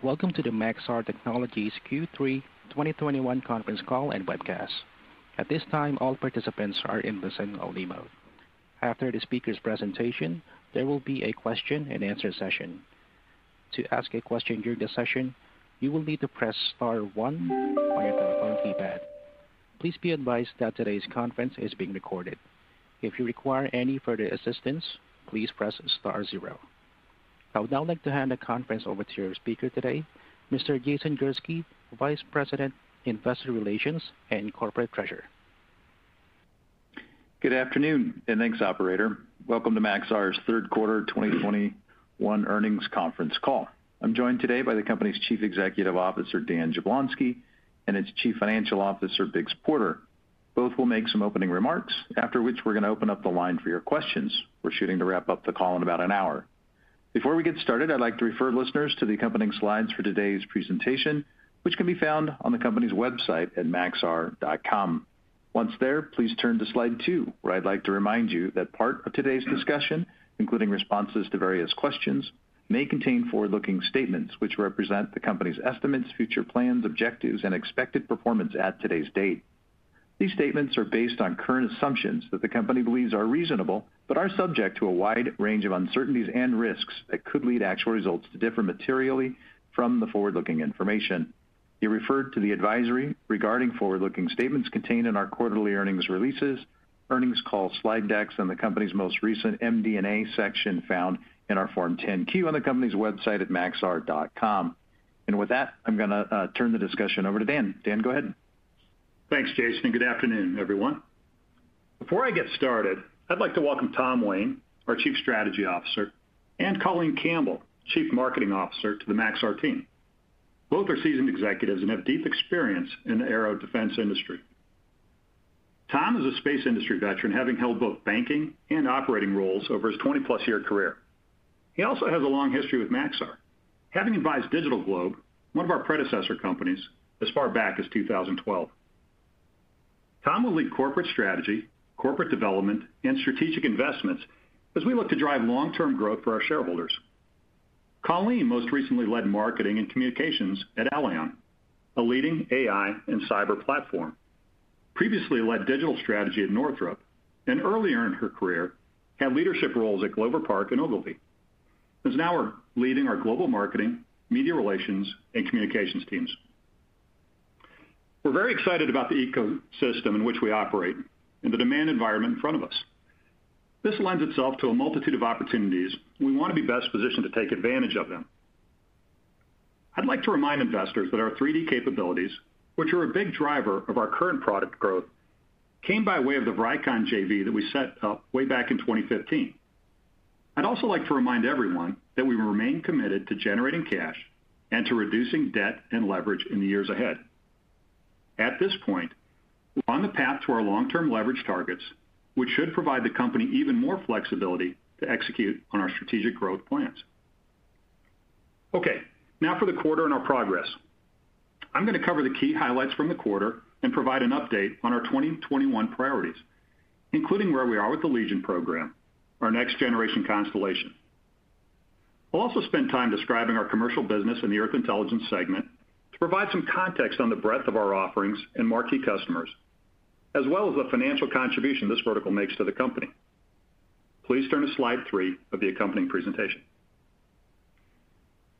Welcome to the Maxar Technologies Q3 2021 conference call and webcast. At this time, all participants are in listen-only mode. After the speaker's presentation, there will be a question-and-answer session. To ask a question during the session, you will need to press star one on your telephone keypad. Please be advised that today's conference is being recorded. If you require any further assistance, please press star zero. I would now like to hand the conference over to your speaker today, Mr. Jason Gursky, Vice President, Investor Relations and Corporate Treasurer. Good afternoon, and thanks, operator. Welcome to Maxar's third quarter 2021 earnings conference call. I'm joined today by the company's Chief Executive Officer, Dan Jablonsky, and its Chief Financial Officer, Biggs Porter. Both will make some opening remarks, after which we're gonna open up the line for your questions. We're shooting to wrap up the call in about an hour. Before we get started, I'd like to refer listeners to the accompanying slides for today's presentation, which can be found on the company's website at maxar.com. Once there, please turn to slide two, where I'd like to remind you that part of today's discussion, including responses to various questions, may contain forward-looking statements which represent the company's estimates, future plans, objectives, and expected performance at today's date. These statements are based on current assumptions that the company believes are reasonable, but are subject to a wide range of uncertainties and risks that could lead actual results to differ materially from the forward-looking information. You're referred to the advisory regarding forward-looking statements contained in our quarterly earnings releases, earnings call slide decks, and the company's most recent MD&A section found in our Form 10-Q on the company's website at maxar.com. And with that, I'm gonna uh, turn the discussion over to Dan. Dan, go ahead. Thanks, Jason, and good afternoon, everyone. Before I get started, I'd like to welcome Tom Wayne, our Chief Strategy Officer, and Colleen Campbell, Chief Marketing Officer, to the Maxar team. Both are seasoned executives and have deep experience in the aero defense industry. Tom is a space industry veteran, having held both banking and operating roles over his 20+ year career. He also has a long history with Maxar, having advised DigitalGlobe, one of our predecessor companies, as far back as 2012. Tom will lead corporate strategy, corporate development, and strategic investments as we look to drive long-term growth for our shareholders. Colleen most recently led marketing and communications at Alion, a leading AI and cyber platform. Previously led digital strategy at Northrop, and earlier in her career, had leadership roles at Glover Park and Ogilvy. Is now leading our global marketing, media relations, and communications teams. We're very excited about the ecosystem in which we operate and the demand environment in front of us. This lends itself to a multitude of opportunities. We wanna be best positioned to take advantage of them. I'd like to remind investors that our 3D capabilities, which are a big driver of our current product growth, came by way of the Vricon JV that we set up way back in 2015. I'd also like to remind everyone that we remain committed to generating cash and to reducing debt and leverage in the years ahead. At this point, we're on the path to our long-term leverage targets, which should provide the company even more flexibility to execute on our strategic growth plans. Okay, now for the quarter and our progress. I'm gonna cover the key highlights from the quarter and provide an update on our 2021 priorities, including where we are with the Legion program, our next generation constellation. I'll also spend time describing our commercial business in the Earth Intelligence segment to provide some context on the breadth of our offerings and marquee customers, as well as the financial contribution this vertical makes to the company. Please turn to slide three of the accompanying presentation.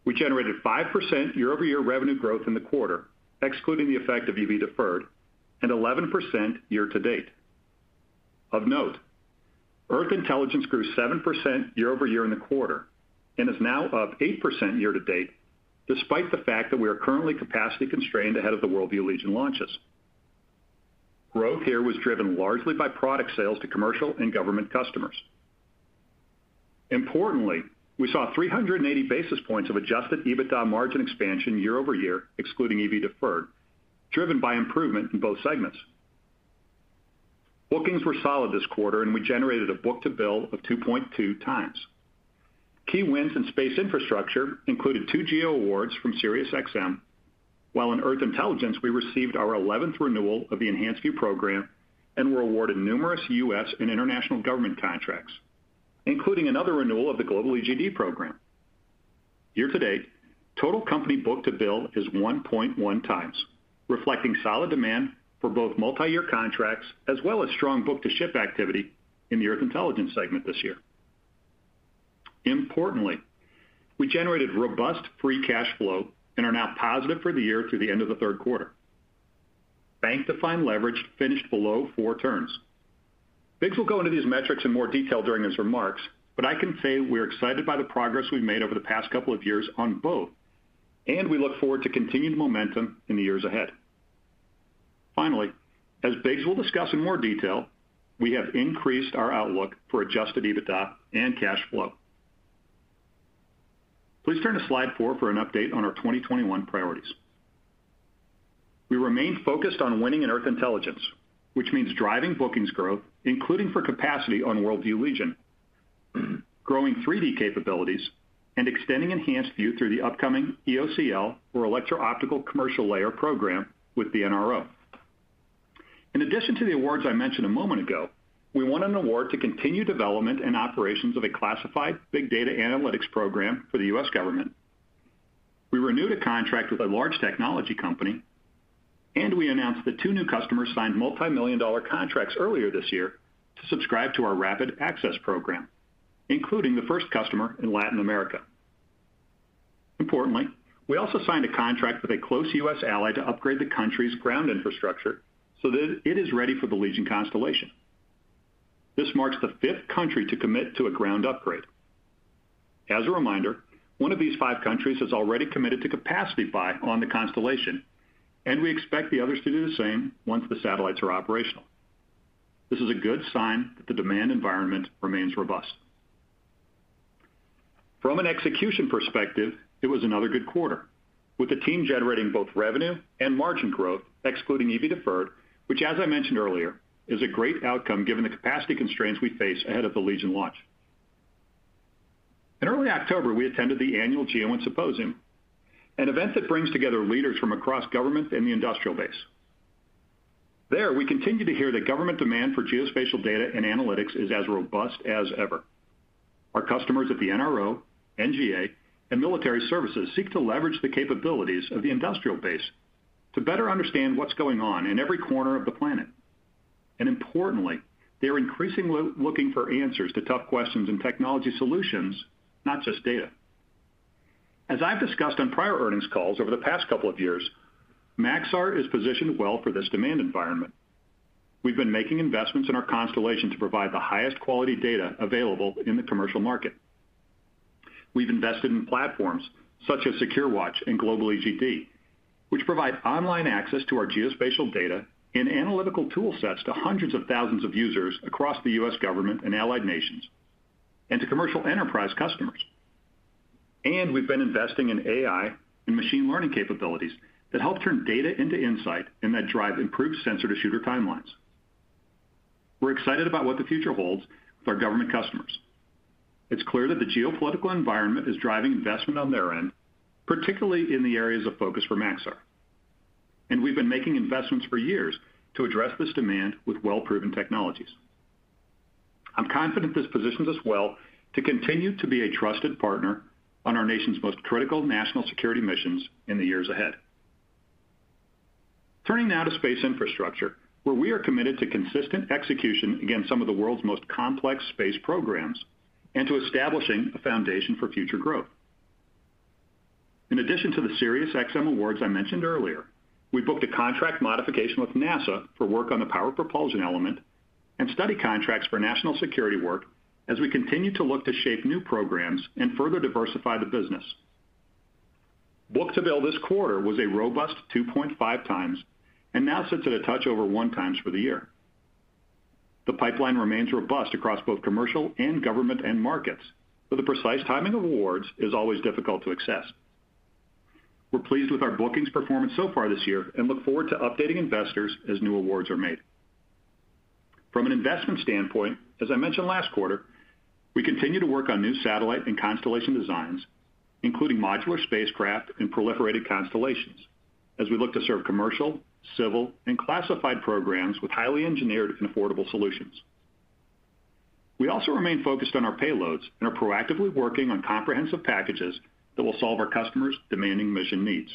We generated 5% year-over-year revenue growth in the quarter, excluding the effect of EV deferred, and 11% year to date. Of note, Earth Intelligence grew 7% year-over-year in the quarter and is now up 8% year to date, despite the fact that we are currently capacity constrained ahead of the WorldView Legion launches. Growth here was driven largely by product sales to commercial and government customers. Importantly, we saw 380 basis points of adjusted EBITDA margin expansion year-over-year, excluding EV deferred, driven by improvement in both segments. Bookings were solid this quarter, and we generated a book-to-bill of 2.2x. Key wins in space infrastructure included two GEO awards from SiriusXM, while in Earth Intelligence, we received our 11th renewal of the EnhancedView program and were awarded numerous U.S. and international government contracts, including another renewal of the Global EGD program. Year to date, total company book-to-bill is 1.1x, reflecting solid demand for both multi-year contracts as well as strong book-to-ship activity in the Earth Intelligence segment this year. Importantly, we generated robust free cash flow and are now positive for the year through the end of the third quarter. Bank-defined leverage finished below four turns. Biggs will go into these metrics in more detail during his remarks, but I can say we're excited by the progress we've made over the past couple of years on both, and we look forward to continued momentum in the years ahead. Finally, as Biggs will discuss in more detail, we have increased our outlook for adjusted EBITDA and cash flow. Please turn to slide four for an update on our 2021 priorities. We remain focused on winning in Earth Intelligence, which means driving bookings growth, including for capacity on WorldView Legion, growing 3D capabilities, and extending EnhancedView through the upcoming EOCL or Electro-Optical Commercial Layer program with the NRO. In addition to the awards I mentioned a moment ago, we won an award to continue development and operations of a classified big data analytics program for the U.S. government. We renewed a contract with a large technology company, and we announced that two new customers signed multi-million-dollar contracts earlier this year to subscribe to our Rapid Access program, including the first customer in Latin America. Importantly, we also signed a contract with a close U.S. ally to upgrade the country's ground infrastructure so that it is ready for the Legion constellation. This marks the fifth country to commit to a ground upgrade. As a reminder, one of these five countries has already committed to capacity buy on the constellation, and we expect the others to do the same once the satellites are operational. This is a good sign that the demand environment remains robust. From an execution perspective, it was another good quarter, with the team generating both revenue and margin growth, excluding EV deferred, which as I mentioned earlier, is a great outcome given the capacity constraints we face ahead of the Legion launch. In early October, we attended the annual GEOINT Symposium, an event that brings together leaders from across government and the industrial base. There, we continue to hear that government demand for geospatial data and analytics is as robust as ever. Our customers at the NRO, NGA, and military services seek to leverage the capabilities of the industrial base to better understand what's going on in every corner of the planet. And importantly, they are increasingly looking for answers to tough questions and technology solutions, not just data. As I've discussed on prior earnings calls over the past couple of years, Maxar is positioned well for this demand environment. We've been making investments in our constellation to provide the highest quality data available in the commercial market. We've invested in platforms such as SecureWatch and Global EGD, which provide online access to our geospatial data and analytical tool sets to hundreds of thousands of users across the U.S. government and allied nations, and to commercial enterprise customers. And we've been investing in AI and machine learning capabilities that help turn data into insight and that drive improved sensor-to-shooter timelines. We're excited about what the future holds with our government customers. It's clear that the geopolitical environment is driving investment on their end, particularly in the areas of focus for Maxar. And we've been making investments for years to address this demand with well-proven technologies. I'm confident this positions us well to continue to be a trusted partner on our nation's most critical national security missions in the years ahead. Turning now to space infrastructure, where we are committed to consistent execution against some of the world's most complex space programs and to establishing a foundation for future growth. In addition to the SiriusXM awards I mentioned earlier, we booked a contract modification with NASA for work on the power propulsion element and study contracts for national security work as we continue to look to shape new programs and further diversify the business. Book-to-bill this quarter was a robust 2.5x and now sits at a touch over 1x for the year. The pipeline remains robust across both commercial and government end markets, but the precise timing of awards is always difficult to assess. We're pleased with our bookings performance so far this year and look forward to updating investors as new awards are made. From an investment standpoint, as I mentioned last quarter, we continue to work on new satellite and constellation designs, including modular spacecraft and proliferated constellations, as we look to serve commercial, civil, and classified programs with highly engineered and affordable solutions. We also remain focused on our payloads and are proactively working on comprehensive packages that will solve our customers' demanding mission needs.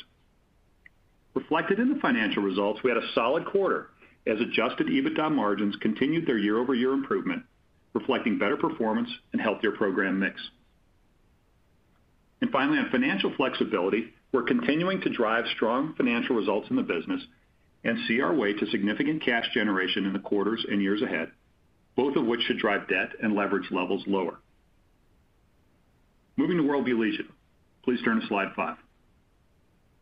Reflected in the financial results, we had a solid quarter as adjusted EBITDA margins continued their year-over-year improvement, reflecting better performance and healthier program mix. And finally, on financial flexibility, we're continuing to drive strong financial results in the business and see our way to significant cash generation in the quarters and years ahead, both of which should drive debt and leverage levels lower. Moving to WorldView Legion. Please turn to slide five.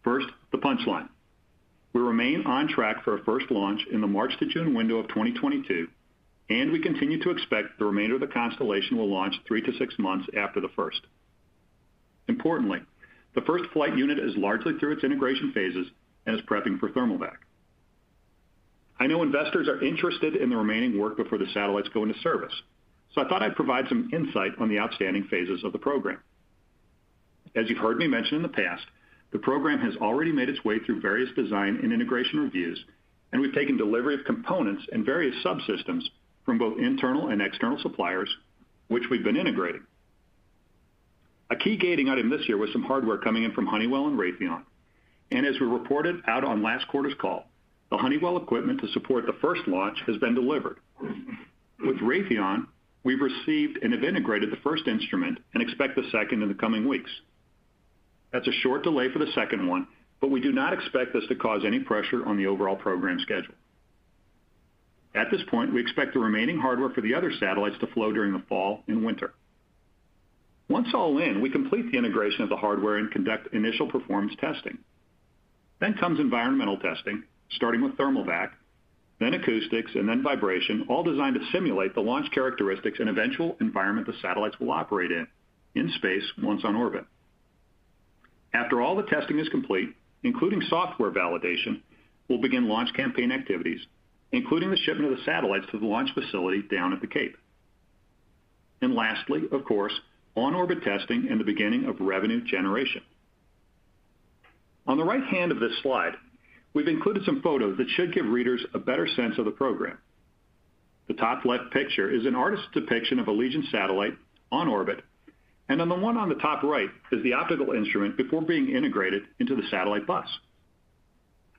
First, the punchline. We remain on track for a first launch in the March to June window of 2022, and we continue to expect the remainder of the constellation will launch three to six months after the first. Importantly, the first flight unit is largely through its integration phases and is prepping for thermal vac. I know investors are interested in the remaining work before the satellites go into service, so I thought I'd provide some insight on the outstanding phases of the program. As you've heard me mention in the past, the program has already made its way through various design and integration reviews, and we've taken delivery of components and various subsystems from both internal and external suppliers, which we've been integrating. A key gating item this year was some hardware coming in from Honeywell and Raytheon. And as we reported out on last quarter's call, the Honeywell equipment to support the first launch has been delivered. With Raytheon, we've received and have integrated the first instrument and expect the second in the coming weeks. That's a short delay for the second one, but we do not expect this to cause any pressure on the overall program schedule. At this point, we expect the remaining hardware for the other satellites to flow during the fall and winter. Once all in, we complete the integration of the hardware and conduct initial performance testing. Then comes environmental testing, starting with thermal vac, then acoustics, and then vibration, all designed to simulate the launch characteristics and eventual environment the satellites will operate in, in space once on orbit. After all the testing is complete, including software validation, we'll begin launch campaign activities, including the shipment of the satellites to the launch facility down at the Cape. And lastly, of course, on-orbit testing and the beginning of revenue generation. On the right hand of this slide, we've included some photos that should give readers a better sense of the program. The top left picture is an artist's depiction of a Legion satellite on orbit, and on the one on the top right is the optical instrument before being integrated into the satellite bus.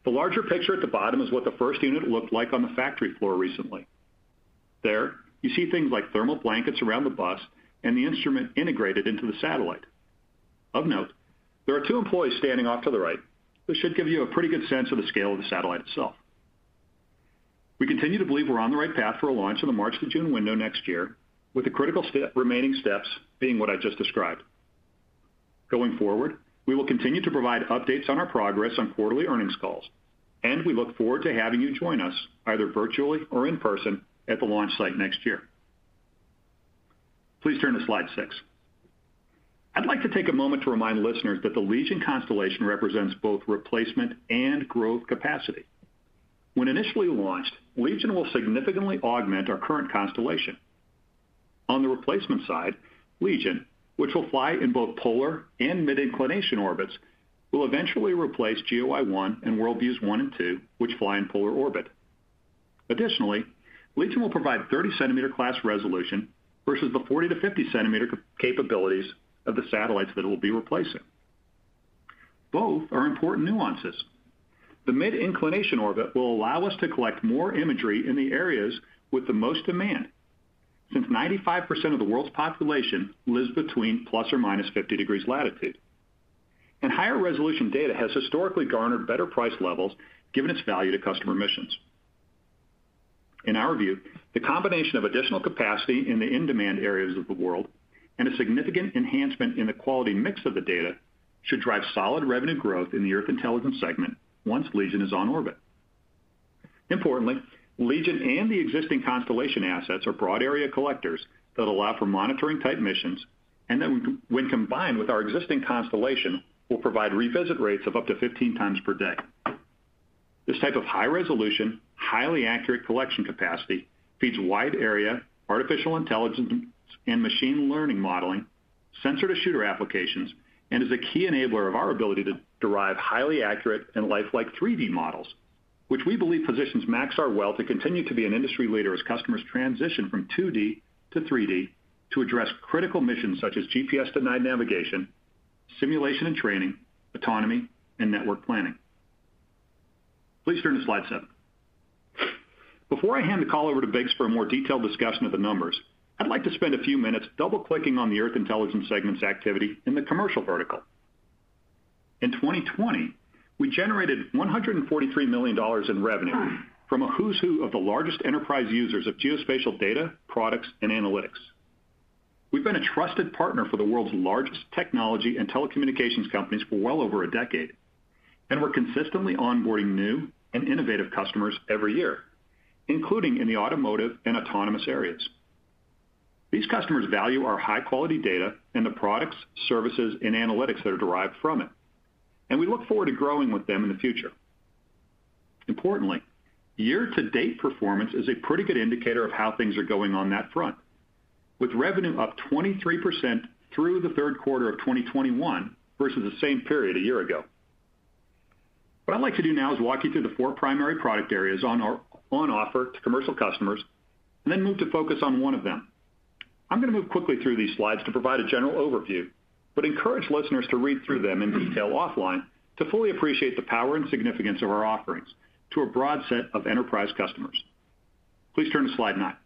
The larger picture at the bottom is what the first unit looked like on the factory floor recently. There, you see things like thermal blankets around the bus and the instrument integrated into the satellite. Of note, there are two employees standing off to the right. This should give you a pretty good sense of the scale of the satellite itself. We continue to believe we're on the right path for a launch in the March to June window next year, with the critical remaining steps being what I just described. Going forward, we will continue to provide updates on our progress on quarterly earnings calls, and we look forward to having you join us either virtually or in person at the launch site next year. Please turn to slide six. I'd like to take a moment to remind listeners that the Legion constellation represents both replacement and growth capacity. When initially launched, Legion will significantly augment our current constellation. On the replacement side, Legion, which will fly in both polar and mid-inclination orbits, will eventually replace GeoEye-1 and WorldView 1 and 2, which fly in polar orbit. Additionally, Legion will provide 30-centimeter class resolution versus the 40 to 50-centimeter capabilities of the satellites that it will be replacing. Both are important nuances. The mid-inclination orbit will allow us to collect more imagery in the areas with the most demand, since 95% of the world's population lives between ±50 degrees latitude. And higher resolution data has historically garnered better price levels given its value to customer missions. In our view, the combination of additional capacity in the in-demand areas of the world and a significant enhancement in the quality mix of the data should drive solid revenue growth in the Earth Intelligence segment once Legion is on orbit. Importantly, Legion and the existing constellation assets are broad area collectors that allow for monitoring type missions and then when combined with our existing constellation, will provide revisit rates of up to 15 times per day. This type of high-resolution, highly accurate collection capacity feeds wide area artificial intelligence and machine learning modeling, sensor-to-shooter applications, and is a key enabler of our ability to derive highly accurate and lifelike 3D models, which we believe positions Maxar well to continue to be an industry leader as customers transition from 2D to 3D to address critical missions such as GPS-denied navigation, simulation and training, autonomy, and network planning. Please turn to slide seven. Before I hand the call over to Biggs for a more detailed discussion of the numbers, I'd like to spend a few minutes double-clicking on the Earth Intelligence segment's activity in the commercial vertical. In 2020, we generated $143 million in revenue from a who's who of the largest enterprise users of geospatial data, products, and analytics. We've been a trusted partner for the world's largest technology and telecommunications companies for well over a decade, and we're consistently onboarding new and innovative customers every year, including in the automotive and autonomous areas. These customers value our high-quality data and the products, services, and analytics that are derived from it, and we look forward to growing with them in the future. Importantly, year-to-date performance is a pretty good indicator of how things are going on that front, with revenue up 23% through the third quarter of 2021 versus the same period a year ago. What I'd like to do now is walk you through the four primary product areas on our on offer to commercial customers and then move to focus on one of them. I'm gonna move quickly through these slides to provide a general overview, but encourage listeners to read through them in detail offline to fully appreciate the power and significance of our offerings to a broad set of enterprise customers. Please turn to slide nine.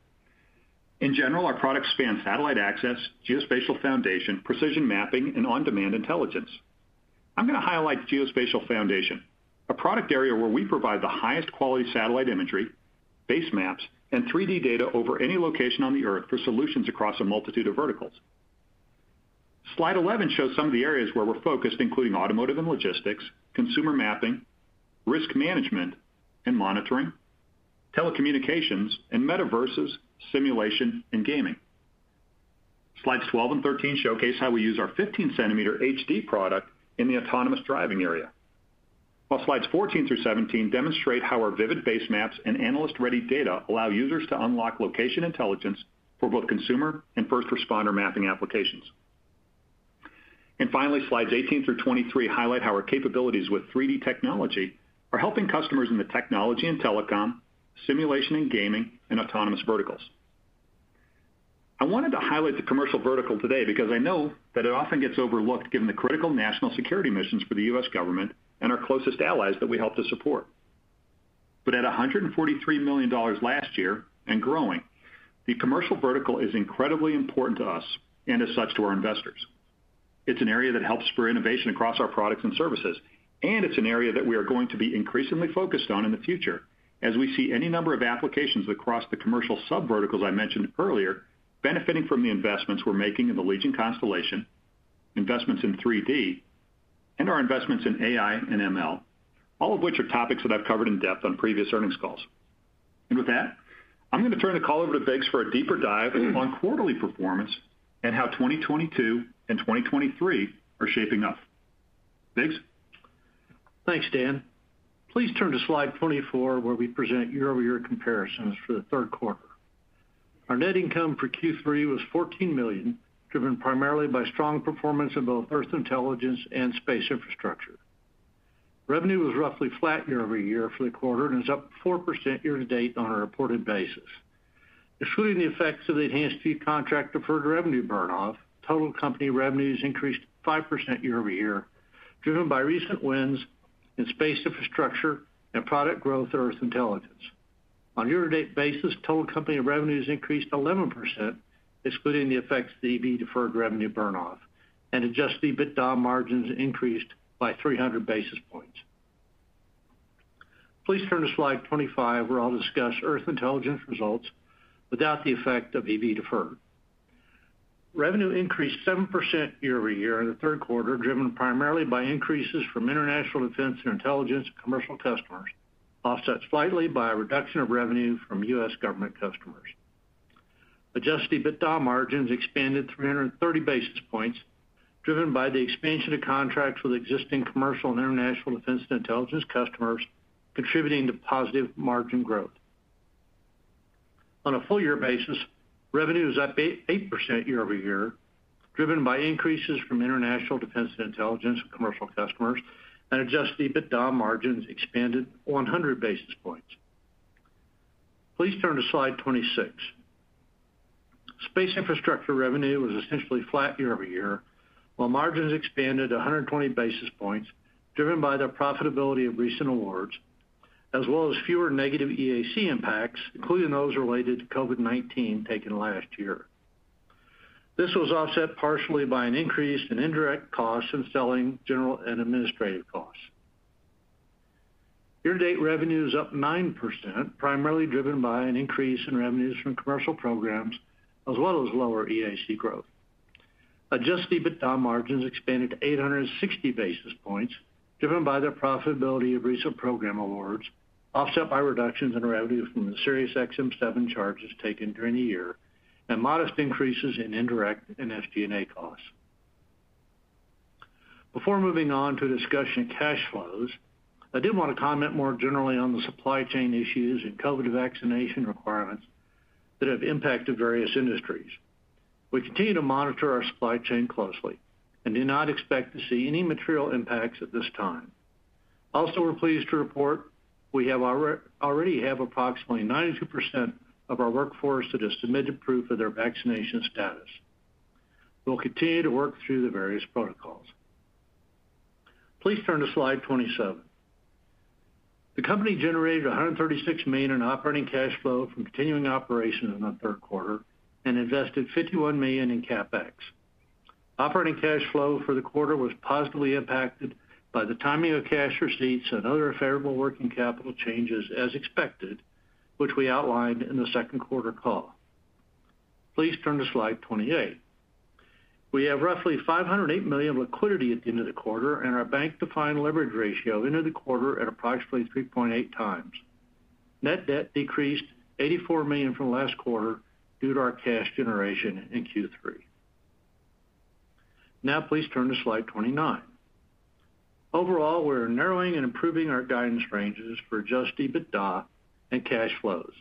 In general, our products span satellite access, geospatial foundation, precision mapping, and on-demand intelligence. I'm gonna highlight geospatial foundation, a product area where we provide the highest quality satellite imagery, base maps, and 3D data over any location on the Earth for solutions across a multitude of verticals. Slide 11 shows some of the areas where we're focused, including automotive and logistics, consumer mapping, risk management and monitoring, telecommunications, and metaverses, simulation, and gaming. Slides 12 and 13 showcase how we use our 15-centimeter HD product in the autonomous driving area. While slides 14 through 17 demonstrate how our vivid base maps and analyst-ready data allow users to unlock location intelligence for both consumer and first responder mapping applications. And finally, slides 18 through 23 highlight how our capabilities with 3D technology are helping customers in the technology and telecom, simulation and gaming, and autonomous verticals. I wanted to highlight the commercial vertical today because I know that it often gets overlooked given the critical national security missions for the U.S. government and our closest allies that we help to support. But at $143 million last year and growing, the commercial vertical is incredibly important to us and as such to our investors. It's an area that helps spur innovation across our products and services, and it's an area that we are going to be increasingly focused on in the future as we see any number of applications across the commercial sub-verticals I mentioned earlier, benefiting from the investments we're making in the Legion constellation, investments in 3D, and our investments in AI and ML, all of which are topics that I've covered in depth on previous earnings calls. And with that, I'm gonna turn the call over to Biggs for a deeper dive on quarterly performance and how 2022 and 2023 are shaping up. Biggs? Thanks, Dan. Please turn to slide 24, where we present year-over-year comparisons for the third quarter. Our net income for Q3 was 14 million, driven primarily by strong performance in both Earth Intelligence and Space Infrastructure. Revenue was roughly flat year-over-year for the quarter and is up 4% year-to-date on a reported basis. Excluding the effects of the EnhancedView contract deferred revenue burn-off, total company revenues increased 5% year-over-year, driven by recent wins in Space Infrastructure and product growth at Earth Intelligence. On a year-to-date basis, total company revenues increased 11%, excluding the effects of the EV deferred revenue burn-off, and adjusted EBITDA margins increased by 300 basis points. Please turn to slide 25, where I'll discuss Earth Intelligence results without the effect of EV deferred. Revenue increased 7% year-over-year in the third quarter, driven primarily by increases from international defense and intelligence commercial customers, offset slightly by a reduction of revenue from U.S. government customers. Adjusted EBITDA margins expanded 330 basis points, driven by the expansion of contracts with existing commercial and international defense and intelligence customers, contributing to positive margin growth. On a full year basis, revenue is up 8% year-over-year, driven by increases from international defense and intelligence and commercial customers, and adjusted EBITDA margins expanded 100 basis points. Please turn to slide 26. Space infrastructure revenue was essentially flat year-over-year, while margins expanded 120 basis points, driven by the profitability of recent awards, as well as fewer negative EAC impacts, including those related to COVID-19 taken last year. This was offset partially by an increase in indirect costs and selling general and administrative costs. Year-to-date revenue is up 9%, primarily driven by an increase in revenues from commercial programs, as well as lower EAC growth. Adjusted EBITDA margins expanded to 860 basis points, driven by the profitability of recent program awards, offset by reductions in revenue from the SXM-7 charges taken during the year, and modest increases in indirect and SG&A costs. Before moving on to a discussion of cash flows, I did want to comment more generally on the supply chain issues and COVID vaccination requirements that have impacted various industries. We continue to monitor our supply chain closely and do not expect to see any material impacts at this time. Also, we're pleased to report we have already have approximately 92% of our workforce that has submitted proof of their vaccination status. We'll continue to work through the various protocols. Please turn to slide 27. The company generated 136 million in operating cash flow from continuing operations in the third quarter and invested 51 million in CapEx. Operating cash flow for the quarter was positively impacted by the timing of cash receipts and other favorable working capital changes as expected, which we outlined in the second quarter call. Please turn to slide 28. We have roughly 508 million liquidity at the end of the quarter, and our bank-defined leverage ratio ended the quarter at approximately 3.8x. Net debt decreased 84 million from last quarter due to our cash generation in Q3. Now please turn to slide 29. Overall, we're narrowing and improving our guidance ranges for adjusted EBITDA and cash flows.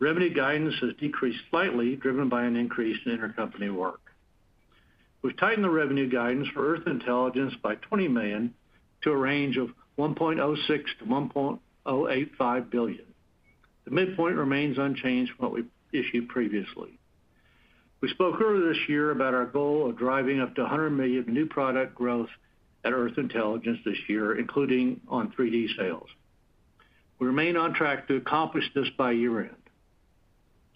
Revenue guidance has decreased slightly, driven by an increase in intercompany work. We've tightened the revenue guidance for Earth Intelligence by 20 million to a range of $1.06 billion-$1.085 billion. The midpoint remains unchanged from what we issued previously. We spoke earlier this year about our goal of driving up to $100 million new product growth at Earth Intelligence this year, including on 3D sales. We remain on track to accomplish this by year-end.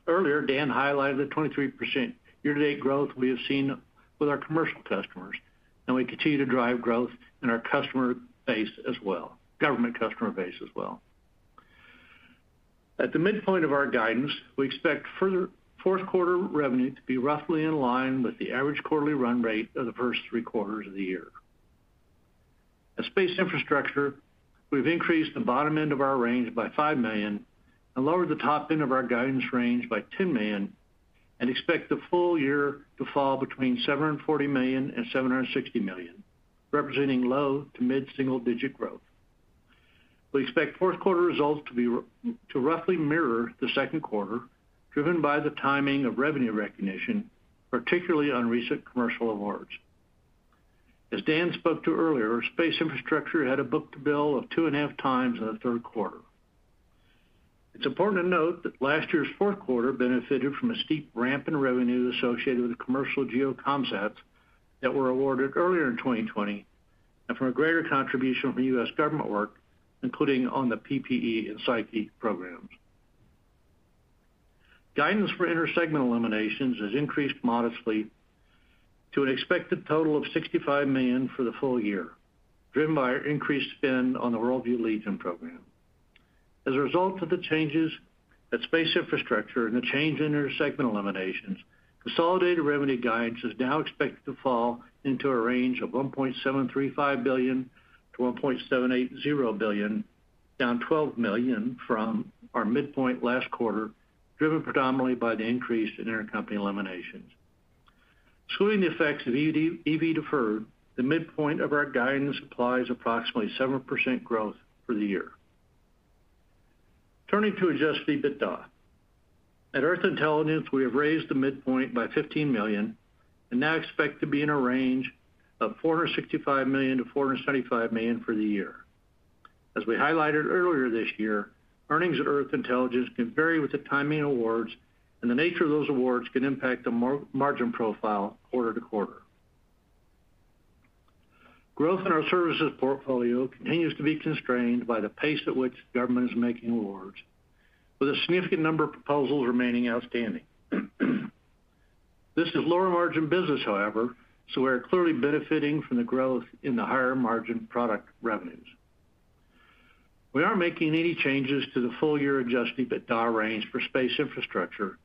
Earlier, Dan highlighted the 23% year-to-date growth we have seen with our commercial customers, and we continue to drive growth in our customer base as well, government customer base as well. At the midpoint of our guidance, we expect further fourth quarter revenue to be roughly in line with the average quarterly run rate of the first three quarters of the year. At Space Infrastructure, we've increased the bottom end of our range by 5 million and lowered the top end of our guidance range by 10 million and expect the full year to fall between $740 million and $760 million, representing low to mid-single digit growth. We expect fourth quarter results to be to roughly mirror the second quarter, driven by the timing of revenue recognition, particularly on recent commercial awards. As Dan spoke to earlier, Space Infrastructure had a book-to-bill of 2.5x in the third quarter. It's important to note that last year's fourth quarter benefited from a steep ramp in revenue associated with commercial GEO commsats that were awarded earlier in 2020 and from a greater contribution from U.S. government work, including on the PPE and Psyche programs. Guidance for inter-segment eliminations has increased modestly to an expected total of 65 million for the full year, driven by our increased spend on the WorldView Legion program. As a result of the changes at Space Infrastructure and the change in inter-segment eliminations, consolidated revenue guidance is now expected to fall into a range of $1.735 billion-$1.780 billion, down 12 million from our midpoint last quarter, driven predominantly by the increase in intercompany eliminations. Excluding the effects of EV deferred, the midpoint of our guidance applies approximately 7% growth for the year. Turning to adjusted EBITDA. At Earth Intelligence, we have raised the midpoint by 15 million and now expect to be in a range of $465 million-$475 million for the year. As we highlighted earlier this year, earnings at Earth Intelligence can vary with the timing of awards, and the nature of those awards can impact the margin profile quarter to quarter. Growth in our services portfolio continues to be constrained by the pace at which government is making awards, with a significant number of proposals remaining outstanding. This is lower margin business, however, so we're clearly benefiting from the growth in the higher margin product revenues. We aren't making any changes to the full year adjusted EBITDA range for Space Infrastructure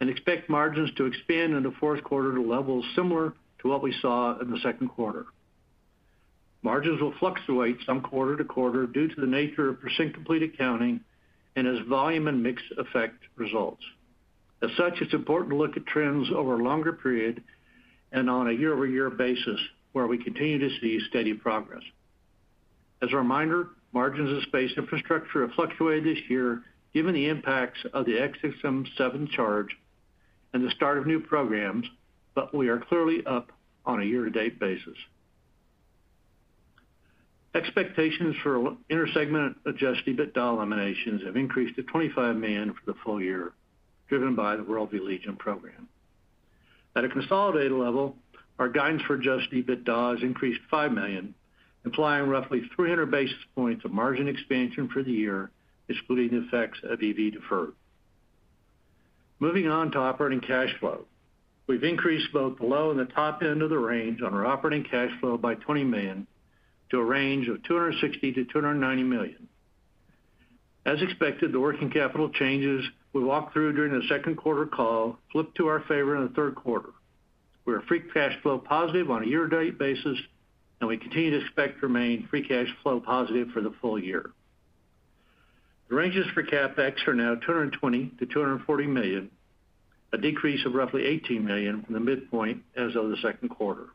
and expect margins to expand in the fourth quarter to levels similar to what we saw in the second quarter. Margins will fluctuate some quarter to quarter due to the nature of percent complete accounting and as volume and mix affect results. As such, it's important to look at trends over a longer period and on a year-over-year basis where we continue to see steady progress. As a reminder, margins of Space Infrastructure have fluctuated this year given the impacts of the SXM-7 charge and the start of new programs, but we are clearly up on a year-to-date basis. Expectations for intersegment adjusted EBITDA eliminations have increased to 25 million for the full year, driven by the WorldView Legion program. At a consolidated level, our guidance for adjusted EBITDA has increased $5 million, implying roughly 300 basis points of margin expansion for the year, excluding the effects of EV deferred. Moving on to operating cash flow. We've increased both the low and the top end of the range on our operating cash flow by 20 million to a range of $260 million-$290 million. As expected, the working capital changes we walked through during the second quarter call flipped to our favor in the third quarter. We are free cash flow positive on a year-to-date basis, and we continue to expect to remain free cash flow positive for the full year. The ranges for CapEx are now $220 million-$240 million, a decrease of roughly $18 million from the midpoint as of the second quarter.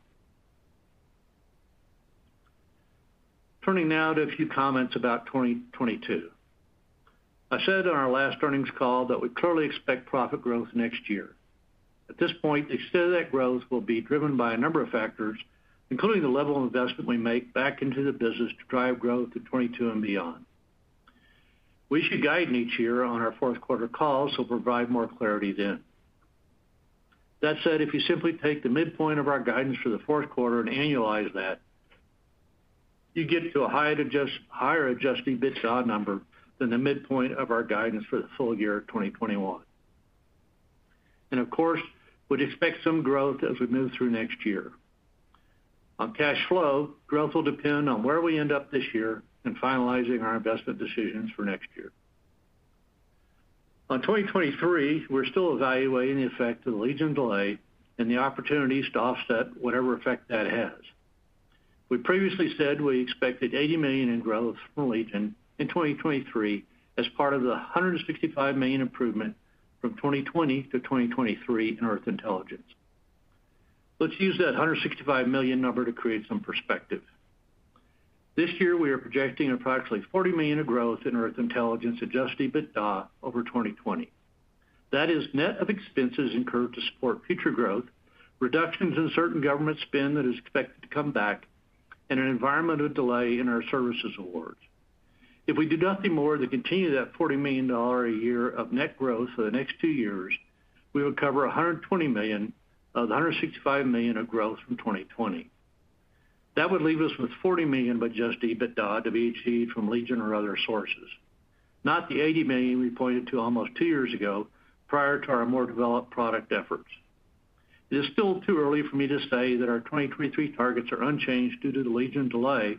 Turning now to a few comments about 2022. I said on our last earnings call that we clearly expect profit growth next year. At this point, the extent of that growth will be driven by a number of factors, including the level of investment we make back into the business to drive growth to 2022 and beyond. We issue guidance each year on our fourth quarter call, so provide more clarity then. That said, if you simply take the midpoint of our guidance for the fourth quarter and annualize that, you get to a higher adjusted EBITDA number than the midpoint of our guidance for the full year 2021. Of course, we'd expect some growth as we move through next year. On cash flow, growth will depend on where we end up this year in finalizing our investment decisions for next year. On 2023, we're still evaluating the effect of the Legion delay and the opportunities to offset whatever effect that has. We previously said we expected 80 million in growth from Legion in 2023 as part of the 165 million improvement from 2020 to 2023 in Earth Intelligence. Let's use that $165 million number to create some perspective. This year, we are projecting approximately 40 million of growth in Earth Intelligence adjusted EBITDA over 2020. That is net of expenses incurred to support future growth, reductions in certain government spend that is expected to come back, and an environment of delay in our services awards. If we do nothing more than continue that $40 million a year of net growth for the next two years, we will cover $120 million of the 165 million of growth from 2020. That would leave us with $40 million of adjusted EBITDA to be achieved from Legion or other sources, not the 80 million we pointed to almost two years ago prior to our more developed product efforts. It is still too early for me to say that our 2023 targets are unchanged due to the Legion delay,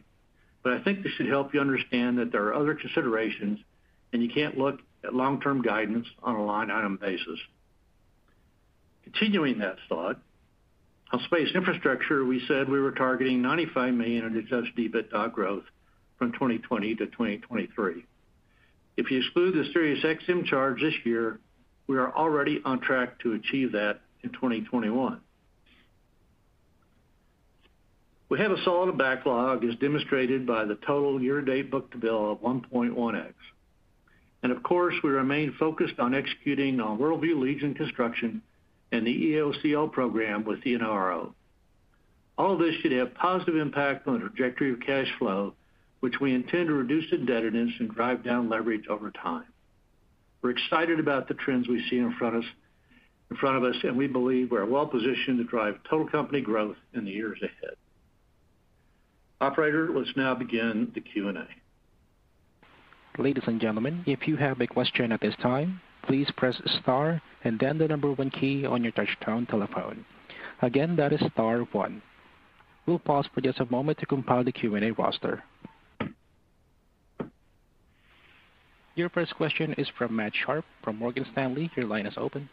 but I think this should help you understand that there are other considerations, and you can't look at long-term guidance on a line item basis. Continuing that thought, on Space Infrastructure, we said we were targeting 95 million in adjusted EBITDA growth from 2020 to 2023. If you exclude the SiriusXM charge this year, we are already on track to achieve that in 2021. We have a solid backlog, as demonstrated by the total year-to-date book-to-bill of 1.1x. And of course, we remain focused on executing on WorldView Legion construction and the EOCL program with the NRO. All of this should have positive impact on the trajectory of cash flow, which we intend to reduce indebtedness and drive down leverage over time. We're excited about the trends we see in front of us, and we believe we're well-positioned to drive total company growth in the years ahead. Operator, let's now begin the Q&A. Ladies and gentlemen, if you have a question at this time, please press star and then the number one key on your touch-tone telephone. Again, that is star one. We'll pause for just a moment to compile the Q&A roster. Your first question is from Matt Sharpe from Morgan Stanley. Your line is open.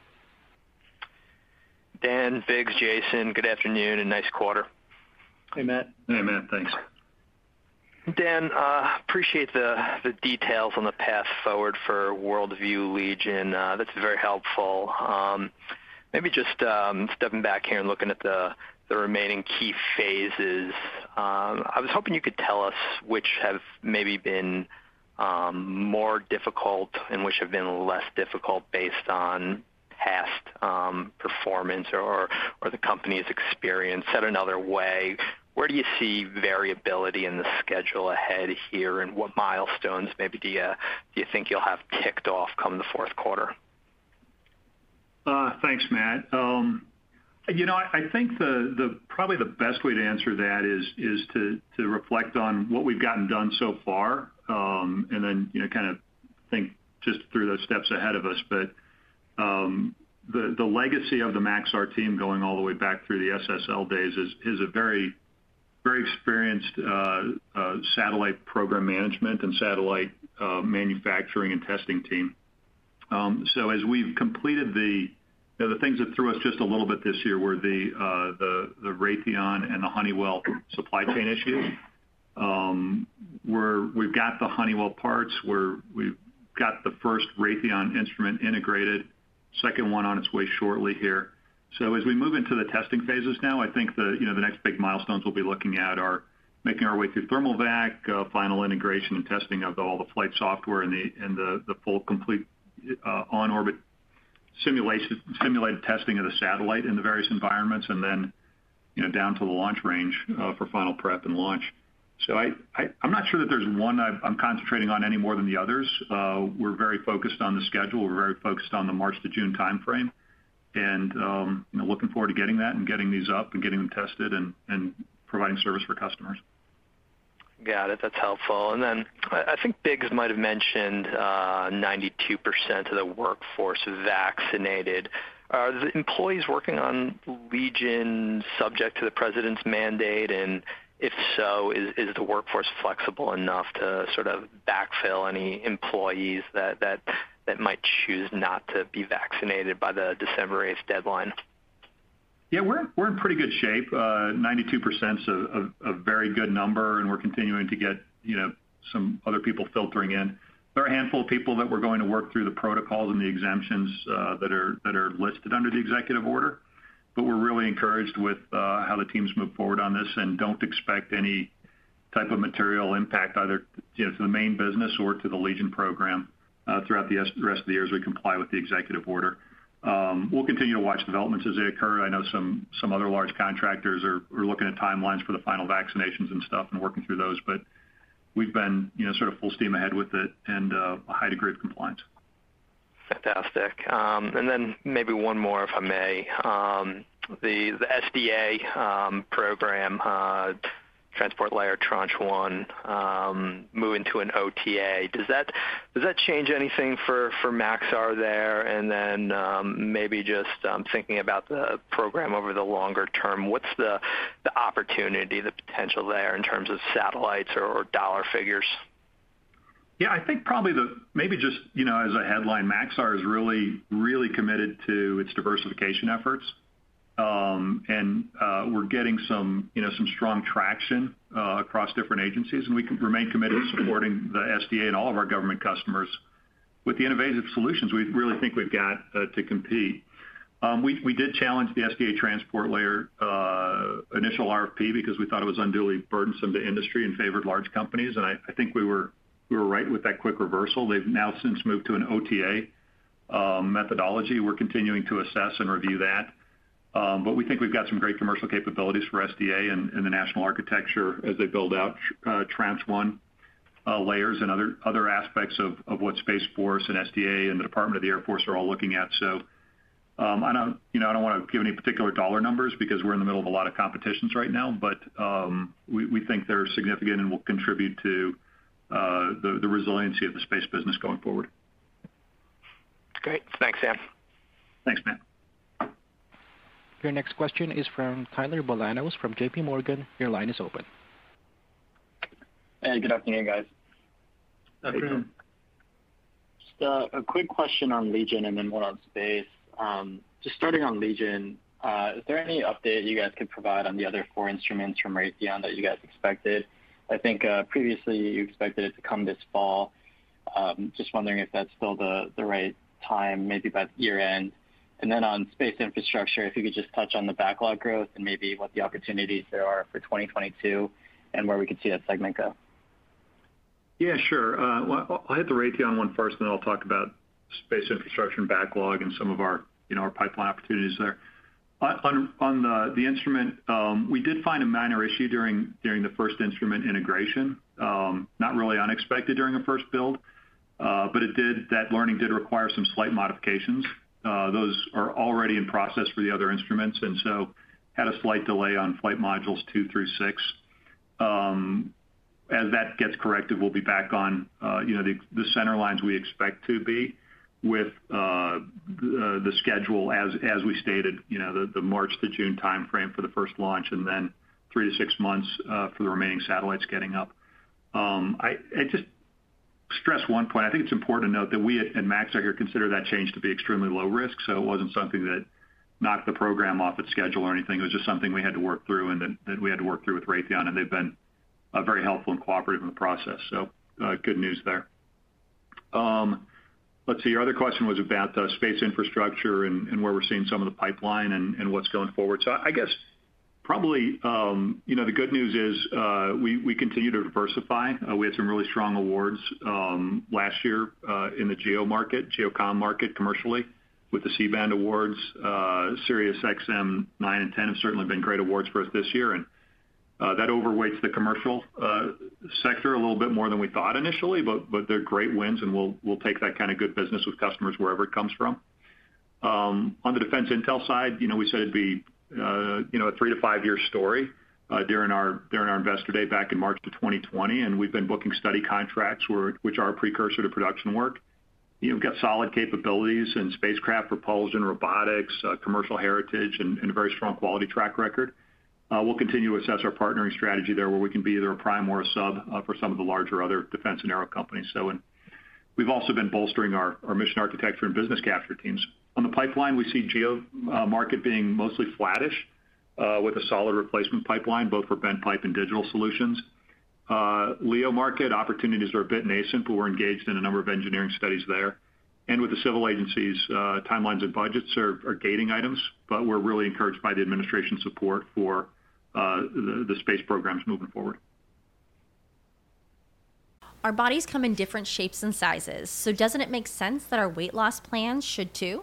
Dan, Biggs, Jason, good afternoon and nice quarter. Hey, Matt. Hey, Matt. Thanks. Dan, I appreciate the details on the path forward for WorldView Legion. Uh, that's very helpful. Um, maybe just um, stepping back here and looking at the remaining key phases. Um, I was hoping you could tell us which have maybe been more difficult and which have been less difficult based on past performance or the company's experience. Said another way, where do you see variability in the schedule ahead here, and what milestones maybe do you think you'll have ticked off come the fourth quarter? Thanks, Matt. Um you know, I think probably the best way to answer that is to reflect on what we've gotten done so far, and then kind of think just through those steps ahead of us. But um the the legacy of the Maxar team going all the way back through the SSL days is a very experienced uh, uh, satellite program management and satellite uh, manufacturing and testing team. Um so as we've completed the the things that threw us just a little bit this year were the the Raytheon and the Honeywell supply chain issues. Um, we've got the Honeywell parts, we've got the first Raytheon instrument integrated, second one on its way shortly here. So as we move into the testing phases now, I think the you know, the next big milestones we'll be looking at are making our way through thermal vac, uh, final integration and testing of all the flight software and the and the the full complete uh, on-orbit simulated testing of the satellite in the various environments, and then you know, down to the launch range uh, for final prep and launch. So I'm not sure that there's one I'm concentrating on any more than the others. We're very focused on the schedule. We're very focused on the March to June timeframe, and um, looking forward to getting that and getting these up and getting them tested and providing service for customers. Got it. That's helpful. And then I think Biggs might have mentioned uh, 92% of the workforce vaccinated. Are the employees working on Legion subject to the President's mandate? And if so, is the workforce flexible enough to sort of backfill any employees that might choose not to be vaccinated by the December 8th deadline? Yeah, we're in pretty good shape. Uh, 92% is a very good number, and we're continuing to get you know, some other people filtering in. There are a handful of people that we're going to work through the protocols and the exemptions uh, that are listed under the executive order. But we're really encouraged with uh, how the teams move forward on this and don't expect any type of material impact either to the main business or to the Legion program Uh, throughout the rest of the year as we comply with the executive order. Um, we'll continue to watch developments as they occur. I know some other large contractors are looking at timelines for the final vaccinations and stuff and working through those. But we've been you know, sort of full steam ahead with it and uh, a high degree of compliance. Fantastic. Um and then maybe one more, if I may. Um, the SDA um, program, uh, Transport Layer Tranche 1, moving to an OTA. Does that change anything for Maxar there? And then um maybe just thinking about the program over the longer term, what's the opportunity, the potential there in terms of satellites or dollar figures? Yeah, I think probably the maybe just you know, as a headline, Maxar is really, really committed to its diversification efforts. Um, and uh, we're getting some you know, some strong traction uh, across different agencies, and we remain committed to supporting the SDA and all of our government customers with the innovative solutions we really think we've got uh, to compete. Um we did challenge the SDA Transport Layer initial RFP because we thought it was unduly burdensome to industry and favored large companies. And I think we were we were right with that quick reversal. They've now since moved to an OTA methodology. We're continuing to assess and review that. Um, but we think we've got some great commercial capabilities for SDA and the national architecture as they build out uh, Tranche 1 uh, layers and other aspects of what Space Force and SDA and the Department of the Air Force are all looking at. So um I don't, you know, I don't wanna give any particular dollar numbers because we're in the middle of a lot of competitions right now. But um, we think they're significant and will contribute to uh, the resiliency of the space business going forward. Great. Thanks, Sam. Thanks, Matt. Your next question is from Tyler Bolanos from JPMorgan. Your line is open. Hey, good afternoon, guys. Afternoon. Just uh, a quick question on Legion and then one on space. Um, just starting on Legion, uh, is there any update you guys could provide on the other four instruments from Raytheon that you guys expected? I think uh, previously you expected it to come this fall. Um, just wondering if that's still the right time, maybe by year-end. Then on space infrastructure, if you could just touch on the backlog growth and maybe what the opportunities there are for 2022 and where we could see that segment go. Yeah, sure. Uh, well, I'll hit the Raytheon one first, and then I'll talk about space infrastructure and backlog and some of our, you know, our pipeline opportunities there. Uh, on the instrument, um, we did find a minor issue during the first instrument integration. Um, not really unexpected during a first build, uh, but that learning did require some slight modifications. Uh, those are already in process for the other instruments, and so had a slight delay on flight modules two through six. Um, as that gets corrected, we'll be back on, uh, you know, the center lines we expect to be with uh, the schedule as as we stated, you know, the March to June timeframe for the first launch, and then three to six months for the remaining satellites getting up. Um, I just stress one point. I think it's important to note that we at Maxar here consider that change to be extremely low risk, so it wasn't something that knocked the program off its schedule or anything. It was just something we had to work through and that we had to work through with Raytheon, and they've been uh, very helpful and cooperative in the process. So uh good news there. Um, let's see. Your other question was about uh, space infrastructure and where we're seeing some of the pipeline and what's going forward. So I guess probably, um, you know, the good news is, uh we continue to diversify. Uh, we had some really strong awards um, last year uh, in the GEO market, GEO comm market commercially with the C-band awards. Uh, SiriusXM 9 and 10 have certainly been great awards for us this year, and that overweights the commercial sector a little bit more than we thought initially, but but they're great wins, and we'll we'll take that kind of good business with customers wherever it comes from. Um, on the defense intel side, you know, we said it'd be, Uh, you know, a three to five-year story uh during our during our Investor Day back in March of 2020, and we've been booking study contracts which are a precursor to production work. You know, we've got solid capabilities in spacecraft propulsion, robotics, uh, commercial heritage, and a very strong quality track record. Uh, we'll continue to assess our partnering strategy there, where we can be either a prime or a sub for some of the larger other defense and aero companies. So and we've also been bolstering our mission architecture and business capture teams. On the pipeline, we see GEO uh, market being mostly flattish uh, with a solid replacement pipeline, both for bent pipe and digital solutions. Uh, LEO market opportunities are a bit nascent, but we're engaged in a number of engineering studies there. And with the civil agencies, timelines and budgets are gating items, but we're really encouraged by the administration support for the space programs moving forward. Our bodies come in different shapes and sizes, so doesn't it make sense that our weight loss plans should too?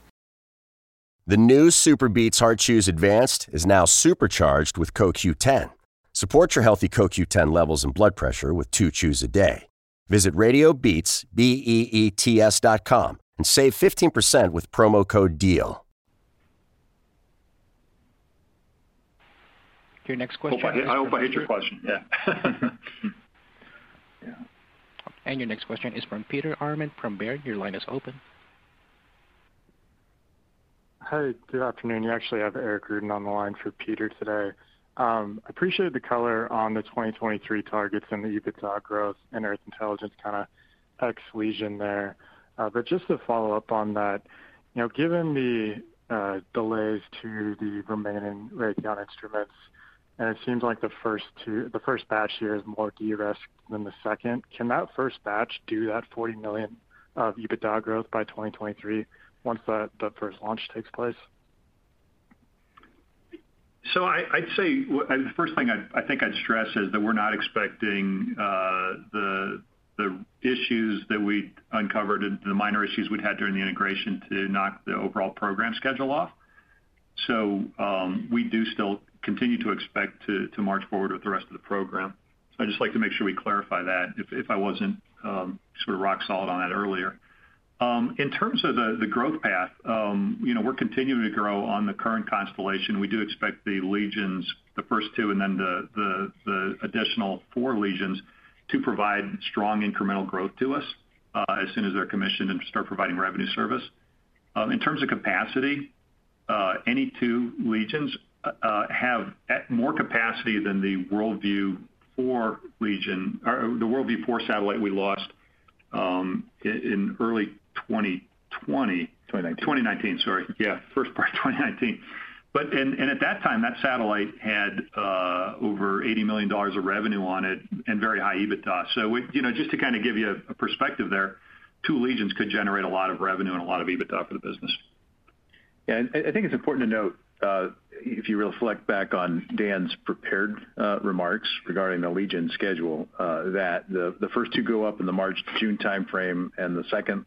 The new Super Beets Heart Chews Advanced is now supercharged with CoQ10. Support your healthy CoQ10 levels and blood pressure with two chews a day. Visit RadioBeats, B-E-E-T-S dot com and save 15% with promo code DEAL. Your next question. Hope I, is I hope from I hit your Peter- question. Yeah. And your next question is from Peter Arment from Baird. Your line is open. Hi, good afternoon. You actually have Eric Ruden on the line for Peter today. Um, I appreciate the color on the 2023 targets and the EBITDA growth and Earth Intelligence kind of ex Legion there. Uh, But just to follow up on that, you know, given the uh, delays to the remaining Raytheon instruments, and it seems like the first two, the first batch here is more de-risked than the second. Can that first batch do that 40 million of EBITDA growth by 2023 once that first launch takes place? So I'd say the first thing I think I'd stress is that we're not expecting uh, the issues that we uncovered, and the minor issues we'd had during the integration, to knock the overall program schedule off. So um, we do still continue to expect to, march forward with the rest of the program. I'd just like to make sure we clarify that if, if I wasn't um, sort of rock solid on that earlier. Um, In terms of the growth path, um, you know, we're continuing to grow on the current constellation. We do expect the Legions, the first two, and then the additional four Legions to provide strong incremental growth to us, uh, as soon as they're commissioned and start providing revenue service. Um, In terms of capacity, uh, any two Legions uh, have more capacity than the WorldView 4 Legion, or the WorldView 4 satellite we lost in early 2020. 2019. 2019, sorry. Yeah, first part of 2019. But and and At that time, that satellite had uh, over $80 million of revenue on it and very high EBITDA. You know, Just to kind of give you a perspective there, two Legions could generate a lot of revenue and a lot of EBITDA for the business. Yeah, and I think it's important to note, uh, if you reflect back on Dan's prepared uh, remarks regarding the Legion schedule, uh, that the the first two go up in the March-June timeframe, and the second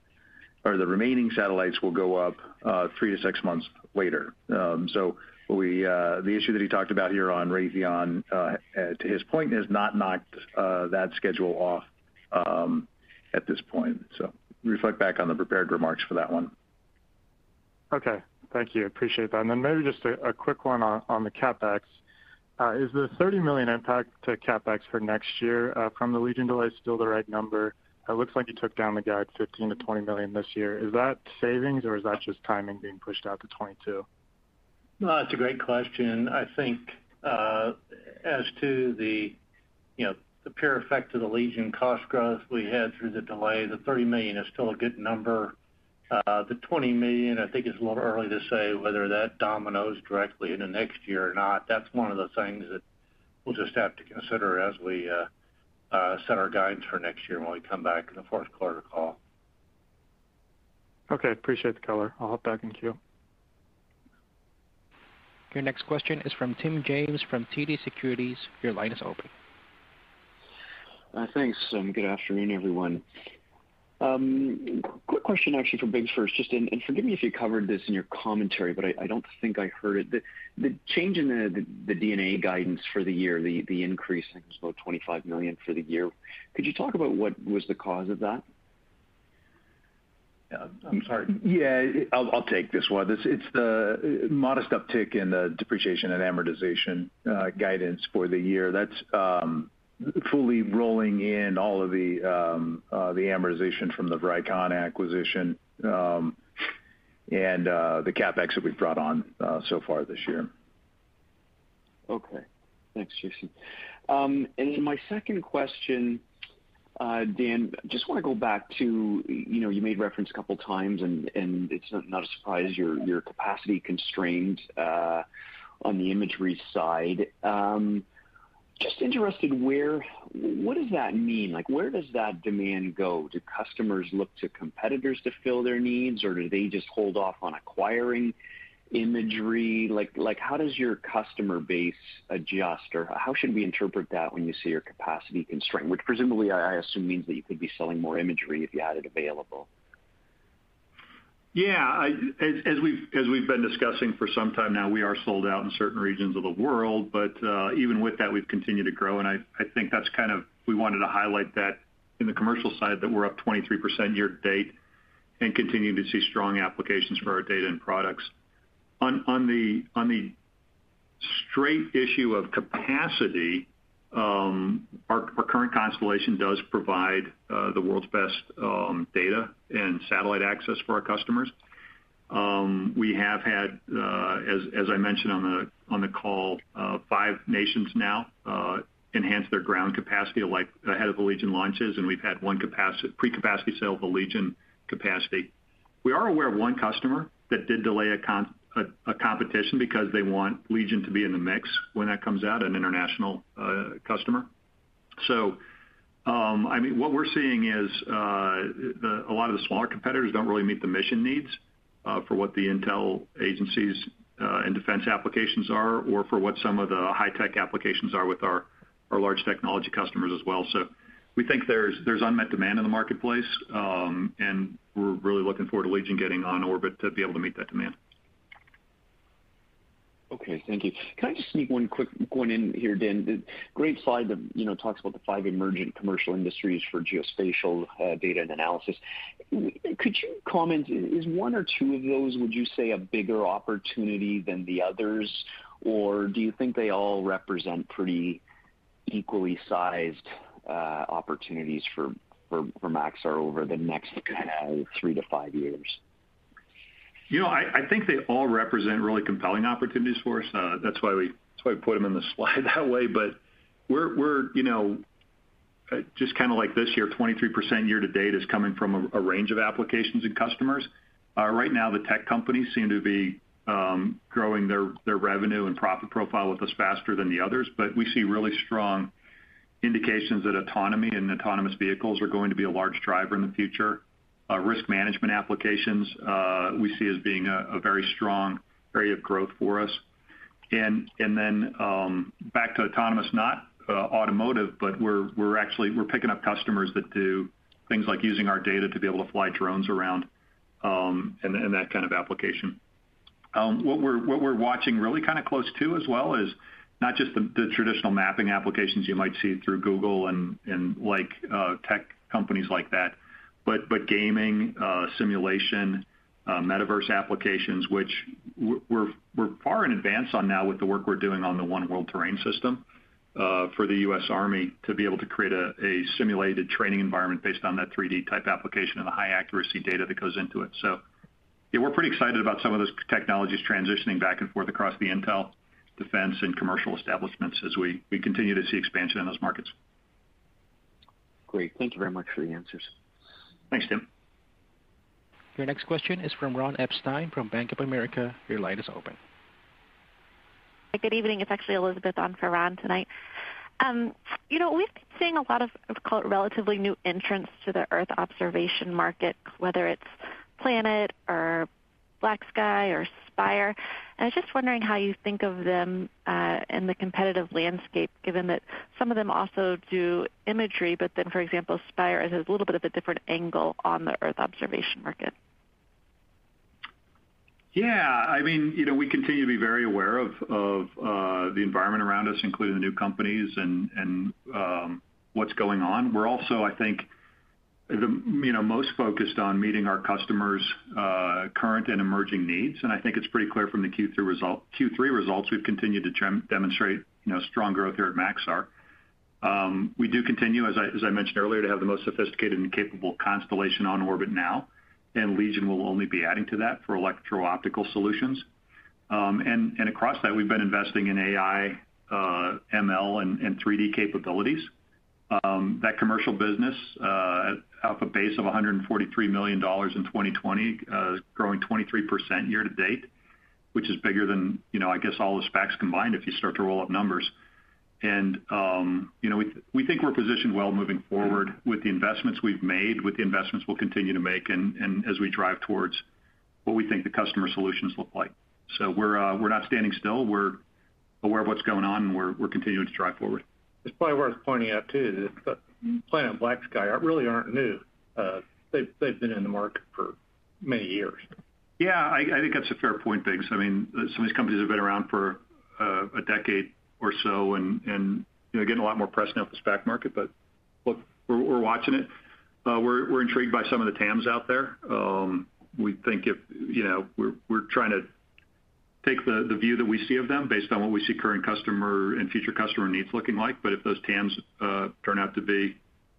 or the remaining satellites will go up uh, three to six months later. Um, So we uh, the issue that he talked about here on Raytheon, uh, to his point, has not knocked uh, that schedule off um, at this point. So reflect back on the prepared remarks for that one. Okay. Thank you. Appreciate that. And then maybe just a quick one on the CapEx. Uh, Is the 30 million impact to CapEx for next year uh, from the Legion delay still the right number? It looks like you took down the guide $15 million-$20 million this year. Is that savings, or is that just timing being pushed out to 22? No, that's a great question. I think, uh, as to the, you know, the pure effect of the Legion cost growth we had through the delay, the 30 million is still a good number. Uh, The 20 million, I think it's a little early to say whether that dominoes directly into next year or not. That's one of the things that we'll just have to consider as we uh, set our guidance for next year when we come back in the fourth quarter call. Okay. Appreciate the color. I'll hop back in queue. Your next question is from Tim James from TD Securities. Your line is open. Uh, Thanks. um, Good afternoon, everyone. Um, Quick question actually for Biggs first, just and and forgive me if you covered this in your commentary, but I I don't think I heard it. The the change in the the D&A guidance for the year, the the increase, I think it was about 25 million for the year. Could you talk about what was the cause of that? Yeah, I'm sorry. Yeah, I'll I'll take this one. It's it's the modest uptick in the depreciation and amortization uh, guidance for the year. That's um, fully rolling in all of the um, uh, the amortization from the Vricon acquisition, um, and uh, the CapEx that we've brought on uh, so far this year. Okay. Thanks, Jason. Um, And then my second question, Dan, just want to go back to, you know, you made reference a couple times, and and it's not a surprise you're capacity constrained on the imagery side. Just interested, where what does that mean? Like, where does that demand go? Do customers look to competitors to fill their needs, or do they just hold off on acquiring imagery? Like, like how does your customer base adjust, or how should we interpret that when you say your capacity constraint? Which presumably, I assume means that you could be selling more imagery if you had it available. As as we've as we've been discussing for some time now, we are sold out in certain regions of the world. But uh, even with that, we've continued to grow. And I think that's kind of we wanted to highlight that in the commercial side, that we're up 23% year to date and continue to see strong applications for our data and products. On on the on the straight issue of capacity, Um, our current constellation does provide uh, the world's best um, data and satellite access for our customers. Um, we have had, uh, as I mentioned on the on the call, uh, five nations now enhance their ground capacity ahead of the Legion launches, and we've had one pre-capacity sale of the Legion capacity. We are aware of one customer that did delay a competition because they want Legion to be in the mix when that comes out, an international uh, customer. So um I mean, what we're seeing is uh, a lot of the smaller competitors don't really meet the mission needs uh, for what the intel agencies and defense applications are or for what some of the high-tech applications are with our large technology customers as well. So we think there's there's unmet demand in the marketplace, um, and we're really looking forward to Legion getting on orbit to be able to meet that demand. Okay. Thank you. Can I just sneak one quick one in here, Dan? The great slide that, you know, talks about the five emergent commercial industries for geospatial uh, data and analysis. Could you comment, is one or two of those, would you say, a bigger opportunity than the others? Or do you think they all represent pretty equally sized uh, opportunities for Maxar over the next kind of three to five years? You know, I think they all represent really compelling opportunities for us. Uh, that's why we put them in the slide that way. But we're, you know, uh, just kinda like this year, 23% year to date is coming from a range of applications and customers. Uh, right now, the tech companies seem to be um, growing their revenue and profit profile with us faster than the others. But we see really strong indications that autonomy and autonomous vehicles are going to be a large driver in the future. Uh, risk management applications, uh, we see as being a very strong area of growth for us. And and then, um, back to autonomous, not uh, automotive, but we're we're actually we're picking up customers that do things like using our data to be able to fly drones around, um and and that kind of application. Um what we're what we're watching really kind of close to as well is not just the traditional mapping applications you might see through Google and and like tech companies like that, but gaming, uh, simulation, uh, metaverse applications, which we're far in advance on now with the work we're doing on the One World Terrain system uh, for the U.S. Army to be able to create a simulated training environment based on that 3D type application and the high accuracy data that goes into it. So yeah, we're pretty excited about some of those technologies transitioning back and forth across the intel, defense, and commercial establishments as we continue to see expansion in those markets. Great. Thank you very much for the answers. Thanks, Tim. Your next question is from Ron Epstein from Bank of America. Your line is open. Good evening. It's actually Elizabeth on for Ron tonight. Um, you know, we've been seeing a lot of call it relatively new entrants to the Earth observation market, whether it's Planet or BlackSky or Spire. I was just wondering how you think of them uh, in the competitive landscape, given that some of them also do imagery, but then, for example, Spire has a little bit of a different angle on the Earth observation market. Yeah. I mean, you know, we continue to be very aware of uh, the environment around us, including the new companies and um, what's going on. We're also, I think, you know, most focused on meeting our customers' uh, current and emerging needs. And I think it's pretty clear from the Q3 results, we've continued to demonstrate, you know, strong growth here at Maxar. Um, we do continue, as I as I mentioned earlier, to have the most sophisticated and capable constellation on orbit now, and Legion will only be adding to that for electro-optical solutions. Um and across that, we've been investing in AI, uh, ML, and 3D capabilities. That commercial business off a base of $143 million in 2020, growing 23% year to date, which is bigger than, you know, I guess all the SPACs combined if you start to roll up numbers. And um, you know, we we think we're positioned well moving forward with the investments we've made, with the investments we'll continue to make and as we drive towards what we think the customer solutions look like. So we're uh we're not standing still. We're aware of what's going on, and we're we're continuing to drive forward. It's probably worth pointing out too that Planet and BlackSky really aren't new. Uh, they've they've been in the market for many years. Yeah, I think that's a fair point, Biggs. I mean, uh, some of these companies have been around for uh, a decade or so and, you know, getting a lot more press now with the SPAC market. But look, we're watching it. We're we're intrigued by some of the TAMs out there. Um, we think if, you know, we're we're trying to take the view that we see of them based on what we see current customer and future customer needs looking like. But if those TAMs uh, turn out to be,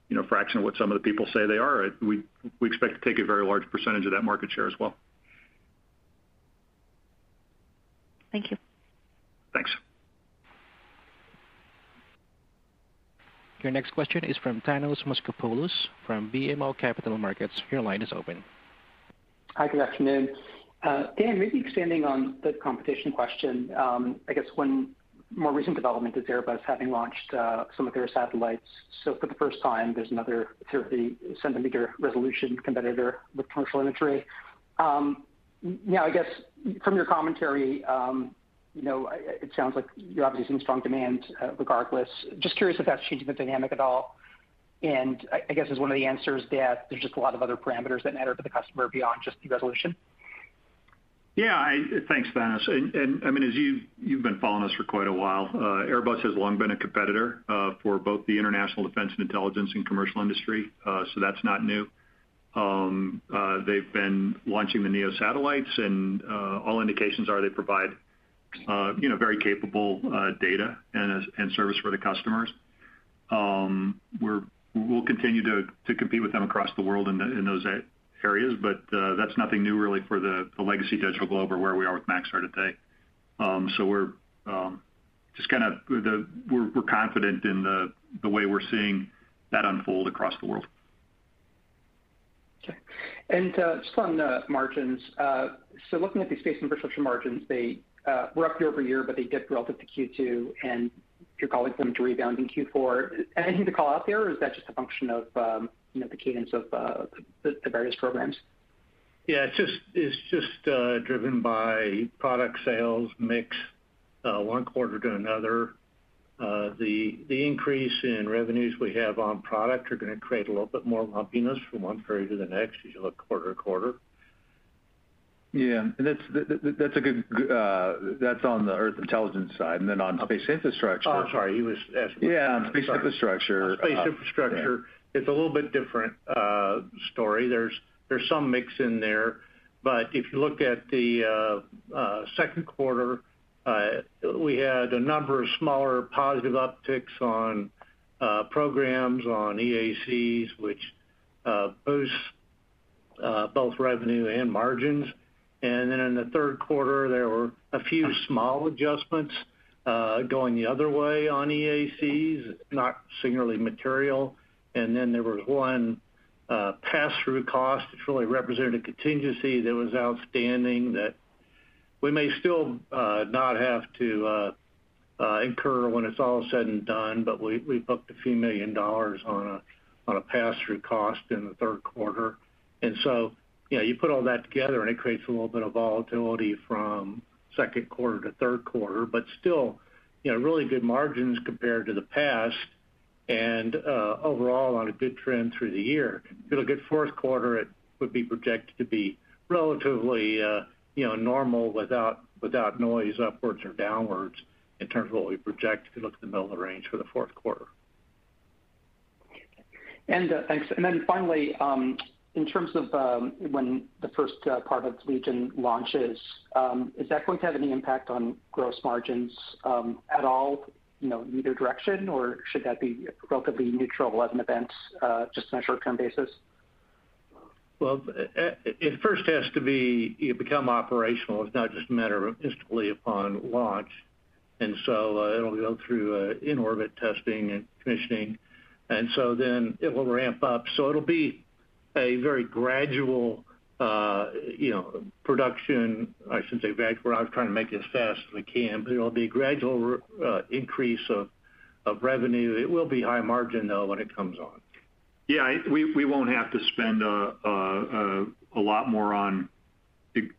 you know, a fraction of what some of the people say they are, we we expect to take a very large percentage of that market share as well. Thank you. Thanks. Your next question is from Thanos Moschopoulos from BMO Capital Markets. Your line is open. Hi, good afternoon. Dan, maybe expanding on the competition question. Um, I guess one more recent development is Airbus having launched uh, some of their satellites. So for the first time, there's another 30-centimeter resolution competitor with commercial imagery. Um, now I guess from your commentary, um, you know, it sounds like you're obviously seeing strong demand, uh, regardless. Just curious if that's changing the dynamic at all. And I guess is one of the answers that there's just a lot of other parameters that matter to the customer beyond just the resolution? Yeah, thanks, Thanos. And I mean, as you've been following us for quite a while, uh, Airbus has long been a competitor uh, for both the international defense and intelligence and commercial industry. Uh, so that's not new. Um, they've been launching the NEO satellites, and all indications are they provide, you know, very capable data and service for the customers. Um, we'll continue to compete with them across the world in those areas, but uh, that's nothing new really for the legacy Digital Globe or where we are with Maxar today. Um so we're um, just kind of we're confident in the way we're seeing that unfold across the world. Okay. And uh, just on the margins. So looking at the Space & Infrastructure margins, they were up year-over-year, but they dipped relative to Q2, and you're calling them to rebound in Q4. Anything to call out there, or is that just a function of, um, you know, the cadence of uh, the various programs? Yeah, it's just uh, driven by product sales mix, uh, one quarter to another. The increase in revenues we have on product are gonna create a little bit more lumpiness from one period to the next as you look quarter to quarter. Yeah. And that's a good, that's on the Earth Intelligence side. And then on oh, Space Infrastructure. Oh, sorry. He was asking. Yeah, on Space Infrastructure. Space Infrastructure, it's a little bit different uh, story. There's there's some mix in there. But if you look at the uh, uh, second quarter, we had a number of smaller positive upticks on programs on EACs, which boosts both revenue and margins. And then in the third quarter, there were a few small adjustments going the other way on EACs, not singularly material. And then there was one uh, pass-through cost, which really represented a contingency that was outstanding that we may still uh, not have to uh, incur when it's all said and done, but we booked $a few million on a on a pass-through cost in the third quarter. And so, you know, you put all that together, and it creates a little bit of volatility from second quarter to third quarter. But still, you know, really good margins compared to the past and uh, overall on a good trend through the year. If you look at fourth quarter, it would be projected to be relatively, uh, you know, normal without without noise upwards or downwards in terms of what we project if you look at the middle of the range for the fourth quarter. And uh thanks. And then finally, um, in terms of um, when the first uh, part of Legion launches, um, is that going to have any impact on gross margins at all, in either direction? Or should that be relatively neutral as an event just on a short-term basis? Well, it first has to be become operational. It's not just a matter of instantly upon launch. And so uh it'll go through in-orbit testing and commissioning. And so then it will ramp up. So it'll be a very gradual, Uh, you know, production. I shouldn't say gradual. I was trying to make it as fast as we can, but it'll be a gradual uh, increase of revenue. It will be high margin, though, when it comes on. Yeah. We won't have to spend uh, a lot more on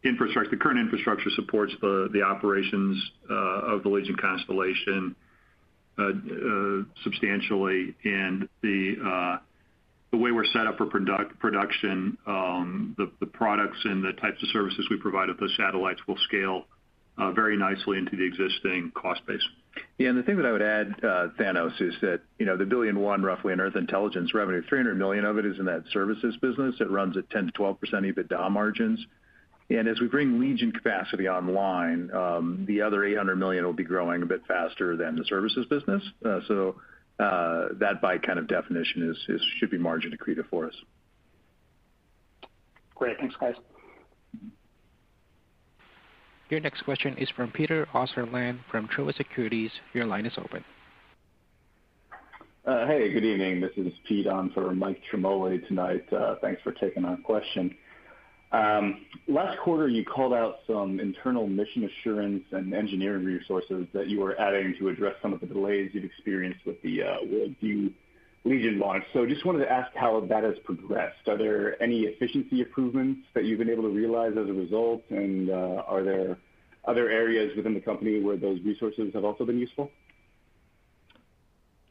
infrastructure. The current infrastructure supports the operations of the Legion constellation substantially. And the the way we're set up for production, um, the products and the types of services we provide with those satellites will scale uh, very nicely into the existing cost base. Yeah. And the thing that I would add, uh, Thanos, is that, you know, the $1 billion roughly in Earth Intelligence revenue, 300 million of it is in that services business. It runs at 10%-12% EBITDA margins. And as we bring Legion capacity online, um, the other 800 million will be growing a bit faster than the services business. Uh, Uh, that by kind of definition is should be margin accretive for us. Great. Thanks, guys. Your next question is from Peter Osterland from Truist Securities. Your line is open. Uh, hey, good evening. This is Pete on for Mike Ciarmoli tonight. Uh, thanks for taking our question. Um, last quarter, you called out some internal mission assurance and engineering resources that you were adding to address some of the delays you've experienced with the uh, WorldView Legion launch. So just wanted to ask how that has progressed. Are there any efficiency improvements that you've been able to realize as a result? And uh are there other areas within the company where those resources have also been useful?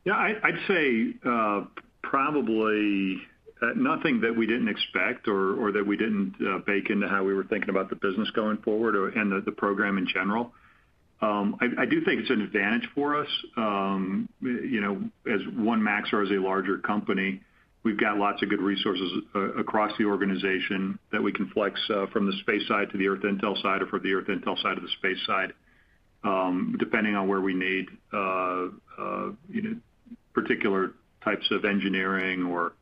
Yeah, I'd say uh, probably Uh, nothing that we didn't expect or that we didn't uh, bake into how we were thinking about the business going forward and the program in general. Um, I do think it's an advantage for us. Um, you know, as one Maxar as a larger company, we've got lots of good resources uh, across the organization that we can flex from the space side to the Earth Intel side or from the Earth Intel side to the space side, um, depending on where we need you know, particular types of engineering or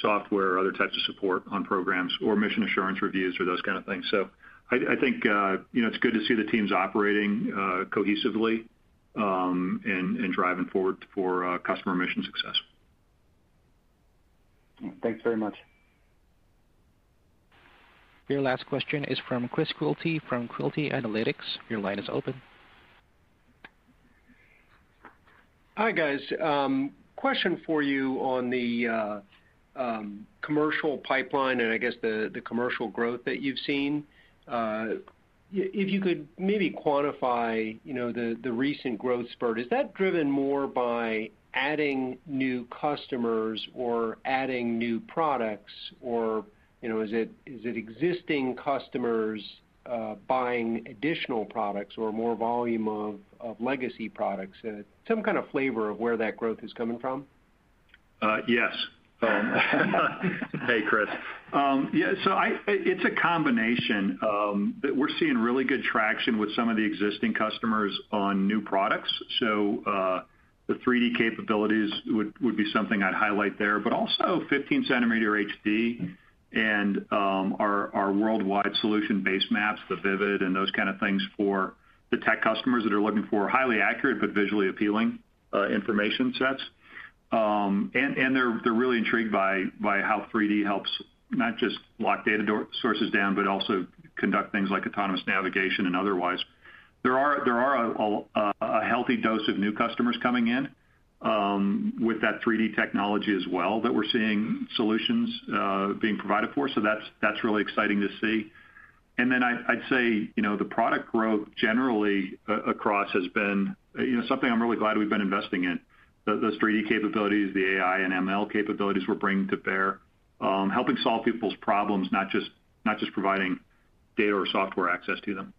software or other types of support on programs or mission assurance reviews or those kind of things. So I I think uh, you know, it's good to see the teams operating uh, cohesively um, and driving forward for uh, customer mission success. Thanks very much. Your last question is from Chris Quilty from Quilty Analytics. Your line is open. Hi, guys. Um, question for you on the Um, commercial pipeline and I guess the commercial growth that you've seen. Uh, if you could maybe quantify, you know, the recent growth spurt. Is that driven more by adding new customers or adding new products? Or, you know, is it is it existing customers uh, buying additional products or more volume of legacy products? Uh, some kind of flavor of where that growth is coming from. Yes. Hey, Chris. Um, yeah, so it's a combination um, that we're seeing really good traction with some of the existing customers on new products. So, uh, the 3D capabilities would be something I'd highlight there, but also 15-centimeter HD and um our worldwide solution base maps, the Vivid and those kind of things for the tech customers that are looking for highly accurate but visually appealing uh, information sets. Um, and they're really intrigued by how 3D helps not just lock data sources down, but also conduct things like autonomous navigation and otherwise. There are a healthy dose of new customers coming in um, with that 3D technology as well that we're seeing solutions uh, being provided for. So that's really exciting to see. And then I'd say, you know, the product growth generally uh, across has been, something I'm really glad we've been investing in. Those 3D capabilities, the AI and ML capabilities we're bringing to bear, um, helping solve people's problems, not just providing data or software access to them.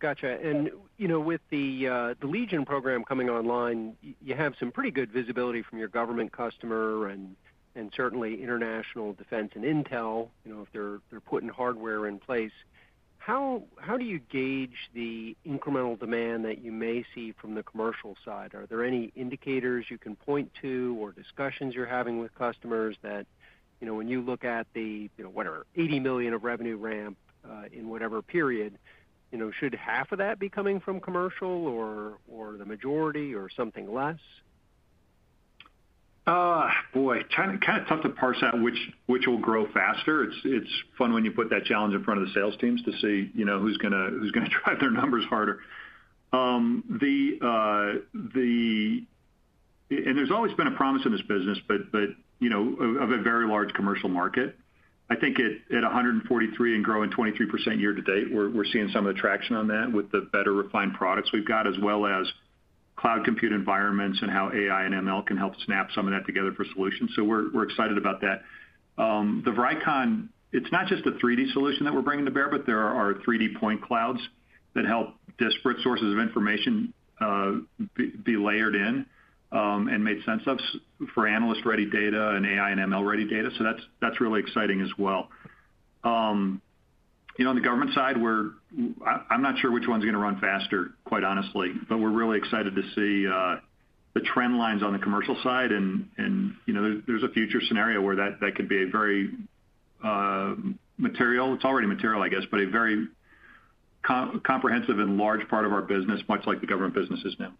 Gotcha. And you know, with the uh, Legion program coming online, you have some pretty good visibility from your government customer and certainly international defense and intel, you know, if they're putting hardware in place. How do you gauge the incremental demand that you may see from the commercial side? Are there any indicators you can point to or discussions you're having with customers that, you know, when you look at the, you know, whatever, 80 million of revenue ramp uh, in whatever period, you know, should half of that be coming from commercial or or the majority or something less? Boy, kind of tough to parse out which will grow faster. It's it's fun when you put that challenge in front of the sales teams to see, you know, who's gonna drive their numbers harder. Um the uh the and there's always been a promise in this business, but but you know, of a very large commercial market. I think at 143 and growing 23% year to date, we're we're seeing some of the traction on that with the better refined products we've got, as well as cloud compute environments and how AI and ML can help snap some of that together for solutions. So we're excited about that. Um, the Vricon, it's not just a 3D solution that we're bringing to bear, but there are 3D point clouds that help disparate sources of information uh, be layered in um, and made sense of for analyst-ready data and AI and ML-ready data. So that's that's really exciting as well. Um, You know, on the government side, we're I'm not sure which one's gonna run faster, quite honestly, but we're really excited to see uh, the trend lines on the commercial side and, you know, there's a future scenario where that could be a very uh, material. It's already material, I guess, but a very comprehensive and large part of our business, much like the government business is now.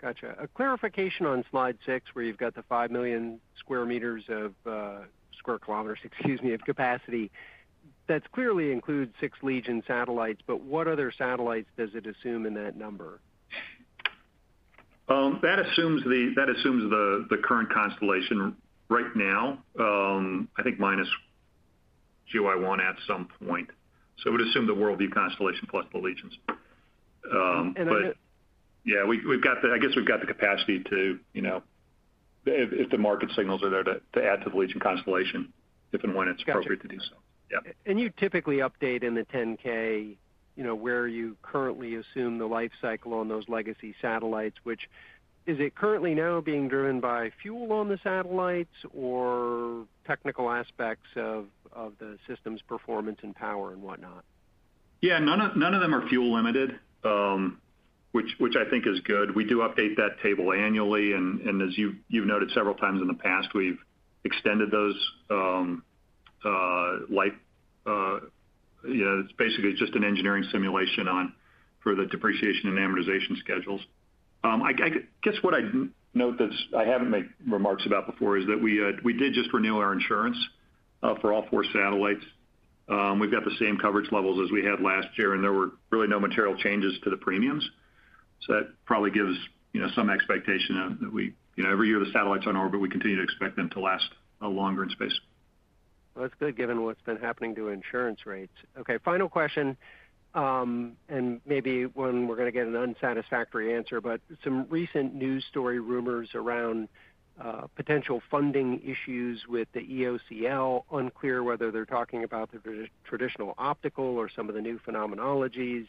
Gotcha. A clarification on slide six, where you've got the 5 million square meters of uh, square kilometers, excuse me, of capacity. That clearly includes six Legion satellites, but what other satellites does it assume in that number? Um that assumes the that assumes the the current constellation right now, I think minus GeoEye-1 at some point. So it would assume the WorldView constellation plus the Legions. Um Yeah, we we've got the I guess we've got the capacity to, you know, if the market signals are there to add to the Legion constellation if and when it's appropriate to do so. Yeah. You typically update in the 10-K, you know, where you currently assume the life cycle on those legacy satellites, which is it currently now being driven by fuel on the satellites or technical aspects of the system's performance and power and whatnot? Yeah, none of them are fuel limited, um, which I think is good. We do update that table annually, and as you've noted several times in the past, we've extended those um, uh, life. Uh, know, it's basically just an engineering simulation on for the depreciation and amortization schedules. Um, I guess what I'd note that I haven't made remarks about before is that we uh we did just renew our insurance uh, for all four satellites. Um, we've got the same coverage levels as we had last year, and there were really no material changes to the premiums. So that probably gives, you know, some expectation that we, you know, every year the satellites on orbit, we continue to expect them to last uh, longer in space. Well, that's good given what's been happening to insurance rates. Okay, final question, um, and maybe one we're gonna get an unsatisfactory answer, but some recent news story rumors around uh, potential funding issues with the EOCL. Unclear whether they're talking about the traditional optical or some of the new phenomenologies.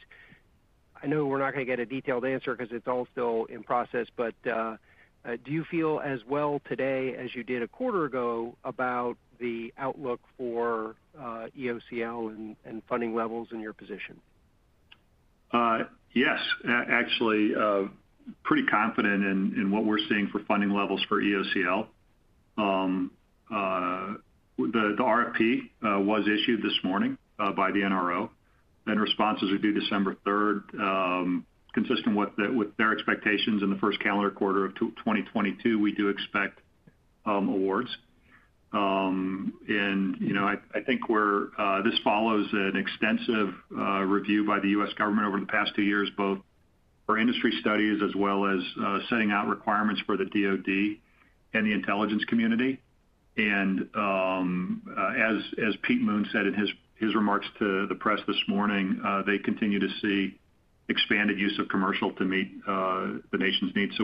I know we're not gonna get a detailed answer because it's all still in process, but uh, uh, do you feel as well today as you did a quarter ago about the outlook for uh, EOCL and funding levels in your position? Uh, yes. Actually, uh, pretty confident in what we're seeing for funding levels for EOCL. Um, the RFP was issued this morning by the NRO, and responses are due December third. Um, consistent with their expectations in the first calendar quarter of 2022, we do expect um, awards. You know, I think we're uh this follows an extensive review by the U.S. government over the past two years, both for industry studies as well as setting out requirements for the DoD and the intelligence community. And um uh as as Pete Muend said in his remarks to the press this morning, they continue to see expanded use of commercial to meet the nation's needs.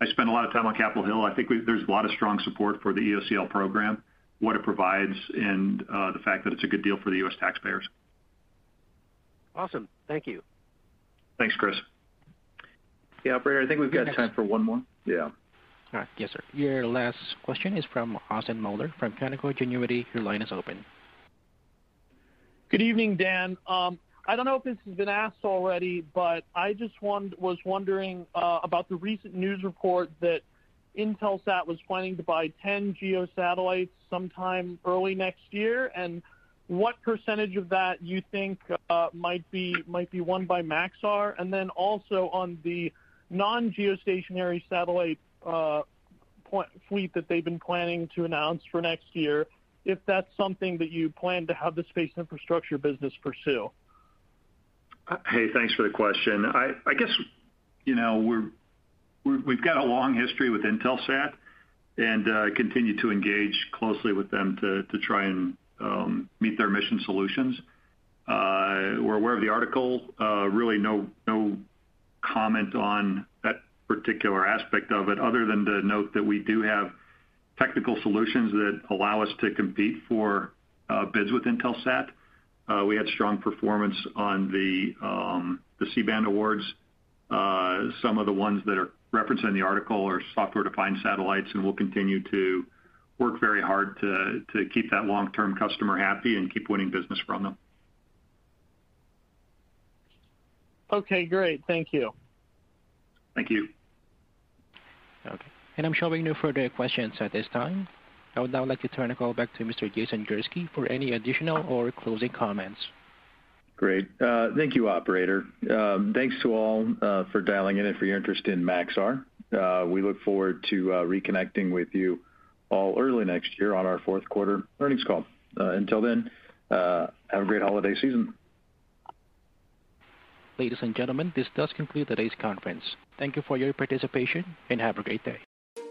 I spend a lot of time on Capitol Hill. I think there's a lot of strong support for the EOCL program, what it provides, and uh, the fact that it's a good deal for the U.S. taxpayers. Awesome. Thank you. Thanks, Chris. Yeah, operator, I think we've got time for one more. Yeah. All right. Yes, sir. Your last question is from Austin Moeller from Canaccord Genuity. Your line is open. Good evening, Dan. Um, I don't know if this has been asked already, but I just was wondering uh, about the recent news report that Intelsat was planning to buy 10 GEO satellites sometime early next year, and what percentage of that you think uh, might be might be won by Maxar? And then also on the non-geostationary satellite uh, fleet that they've been planning to announce for next year, if that's something that you plan to have the space infrastructure business pursue. Hey, thanks for the question. I guess, you know, we've got a long history with Intelsat and uh, continue to engage closely with them to try and um, meet their mission solutions. Uh, we're aware of the article. Uh, really no comment on that particular aspect of it other than to note that we do have technical solutions that allow us to compete for bids with Intelsat. We had strong performance on the um the C-band awards. Some of the ones that are referenced in the article are software-defined satellites, and we'll continue to work very hard to to keep that long-term customer happy and keep winning business from them. Okay, great. Thank you. Thank you. Okay. And I'm showing no further questions at this time. I would now like to turn the call back to Mr. Jason Gursky for any additional or closing comments. Great. Uh, thank you, operator. Um, thanks to all uh, for dialing in and for your interest in Maxar. Uh, we look forward to reconnecting with you all early next year on our fourth quarter earnings call. Until then, have a great holiday season. Ladies and gentlemen, this does conclude today's conference. Thank you for your participation, and have a great day.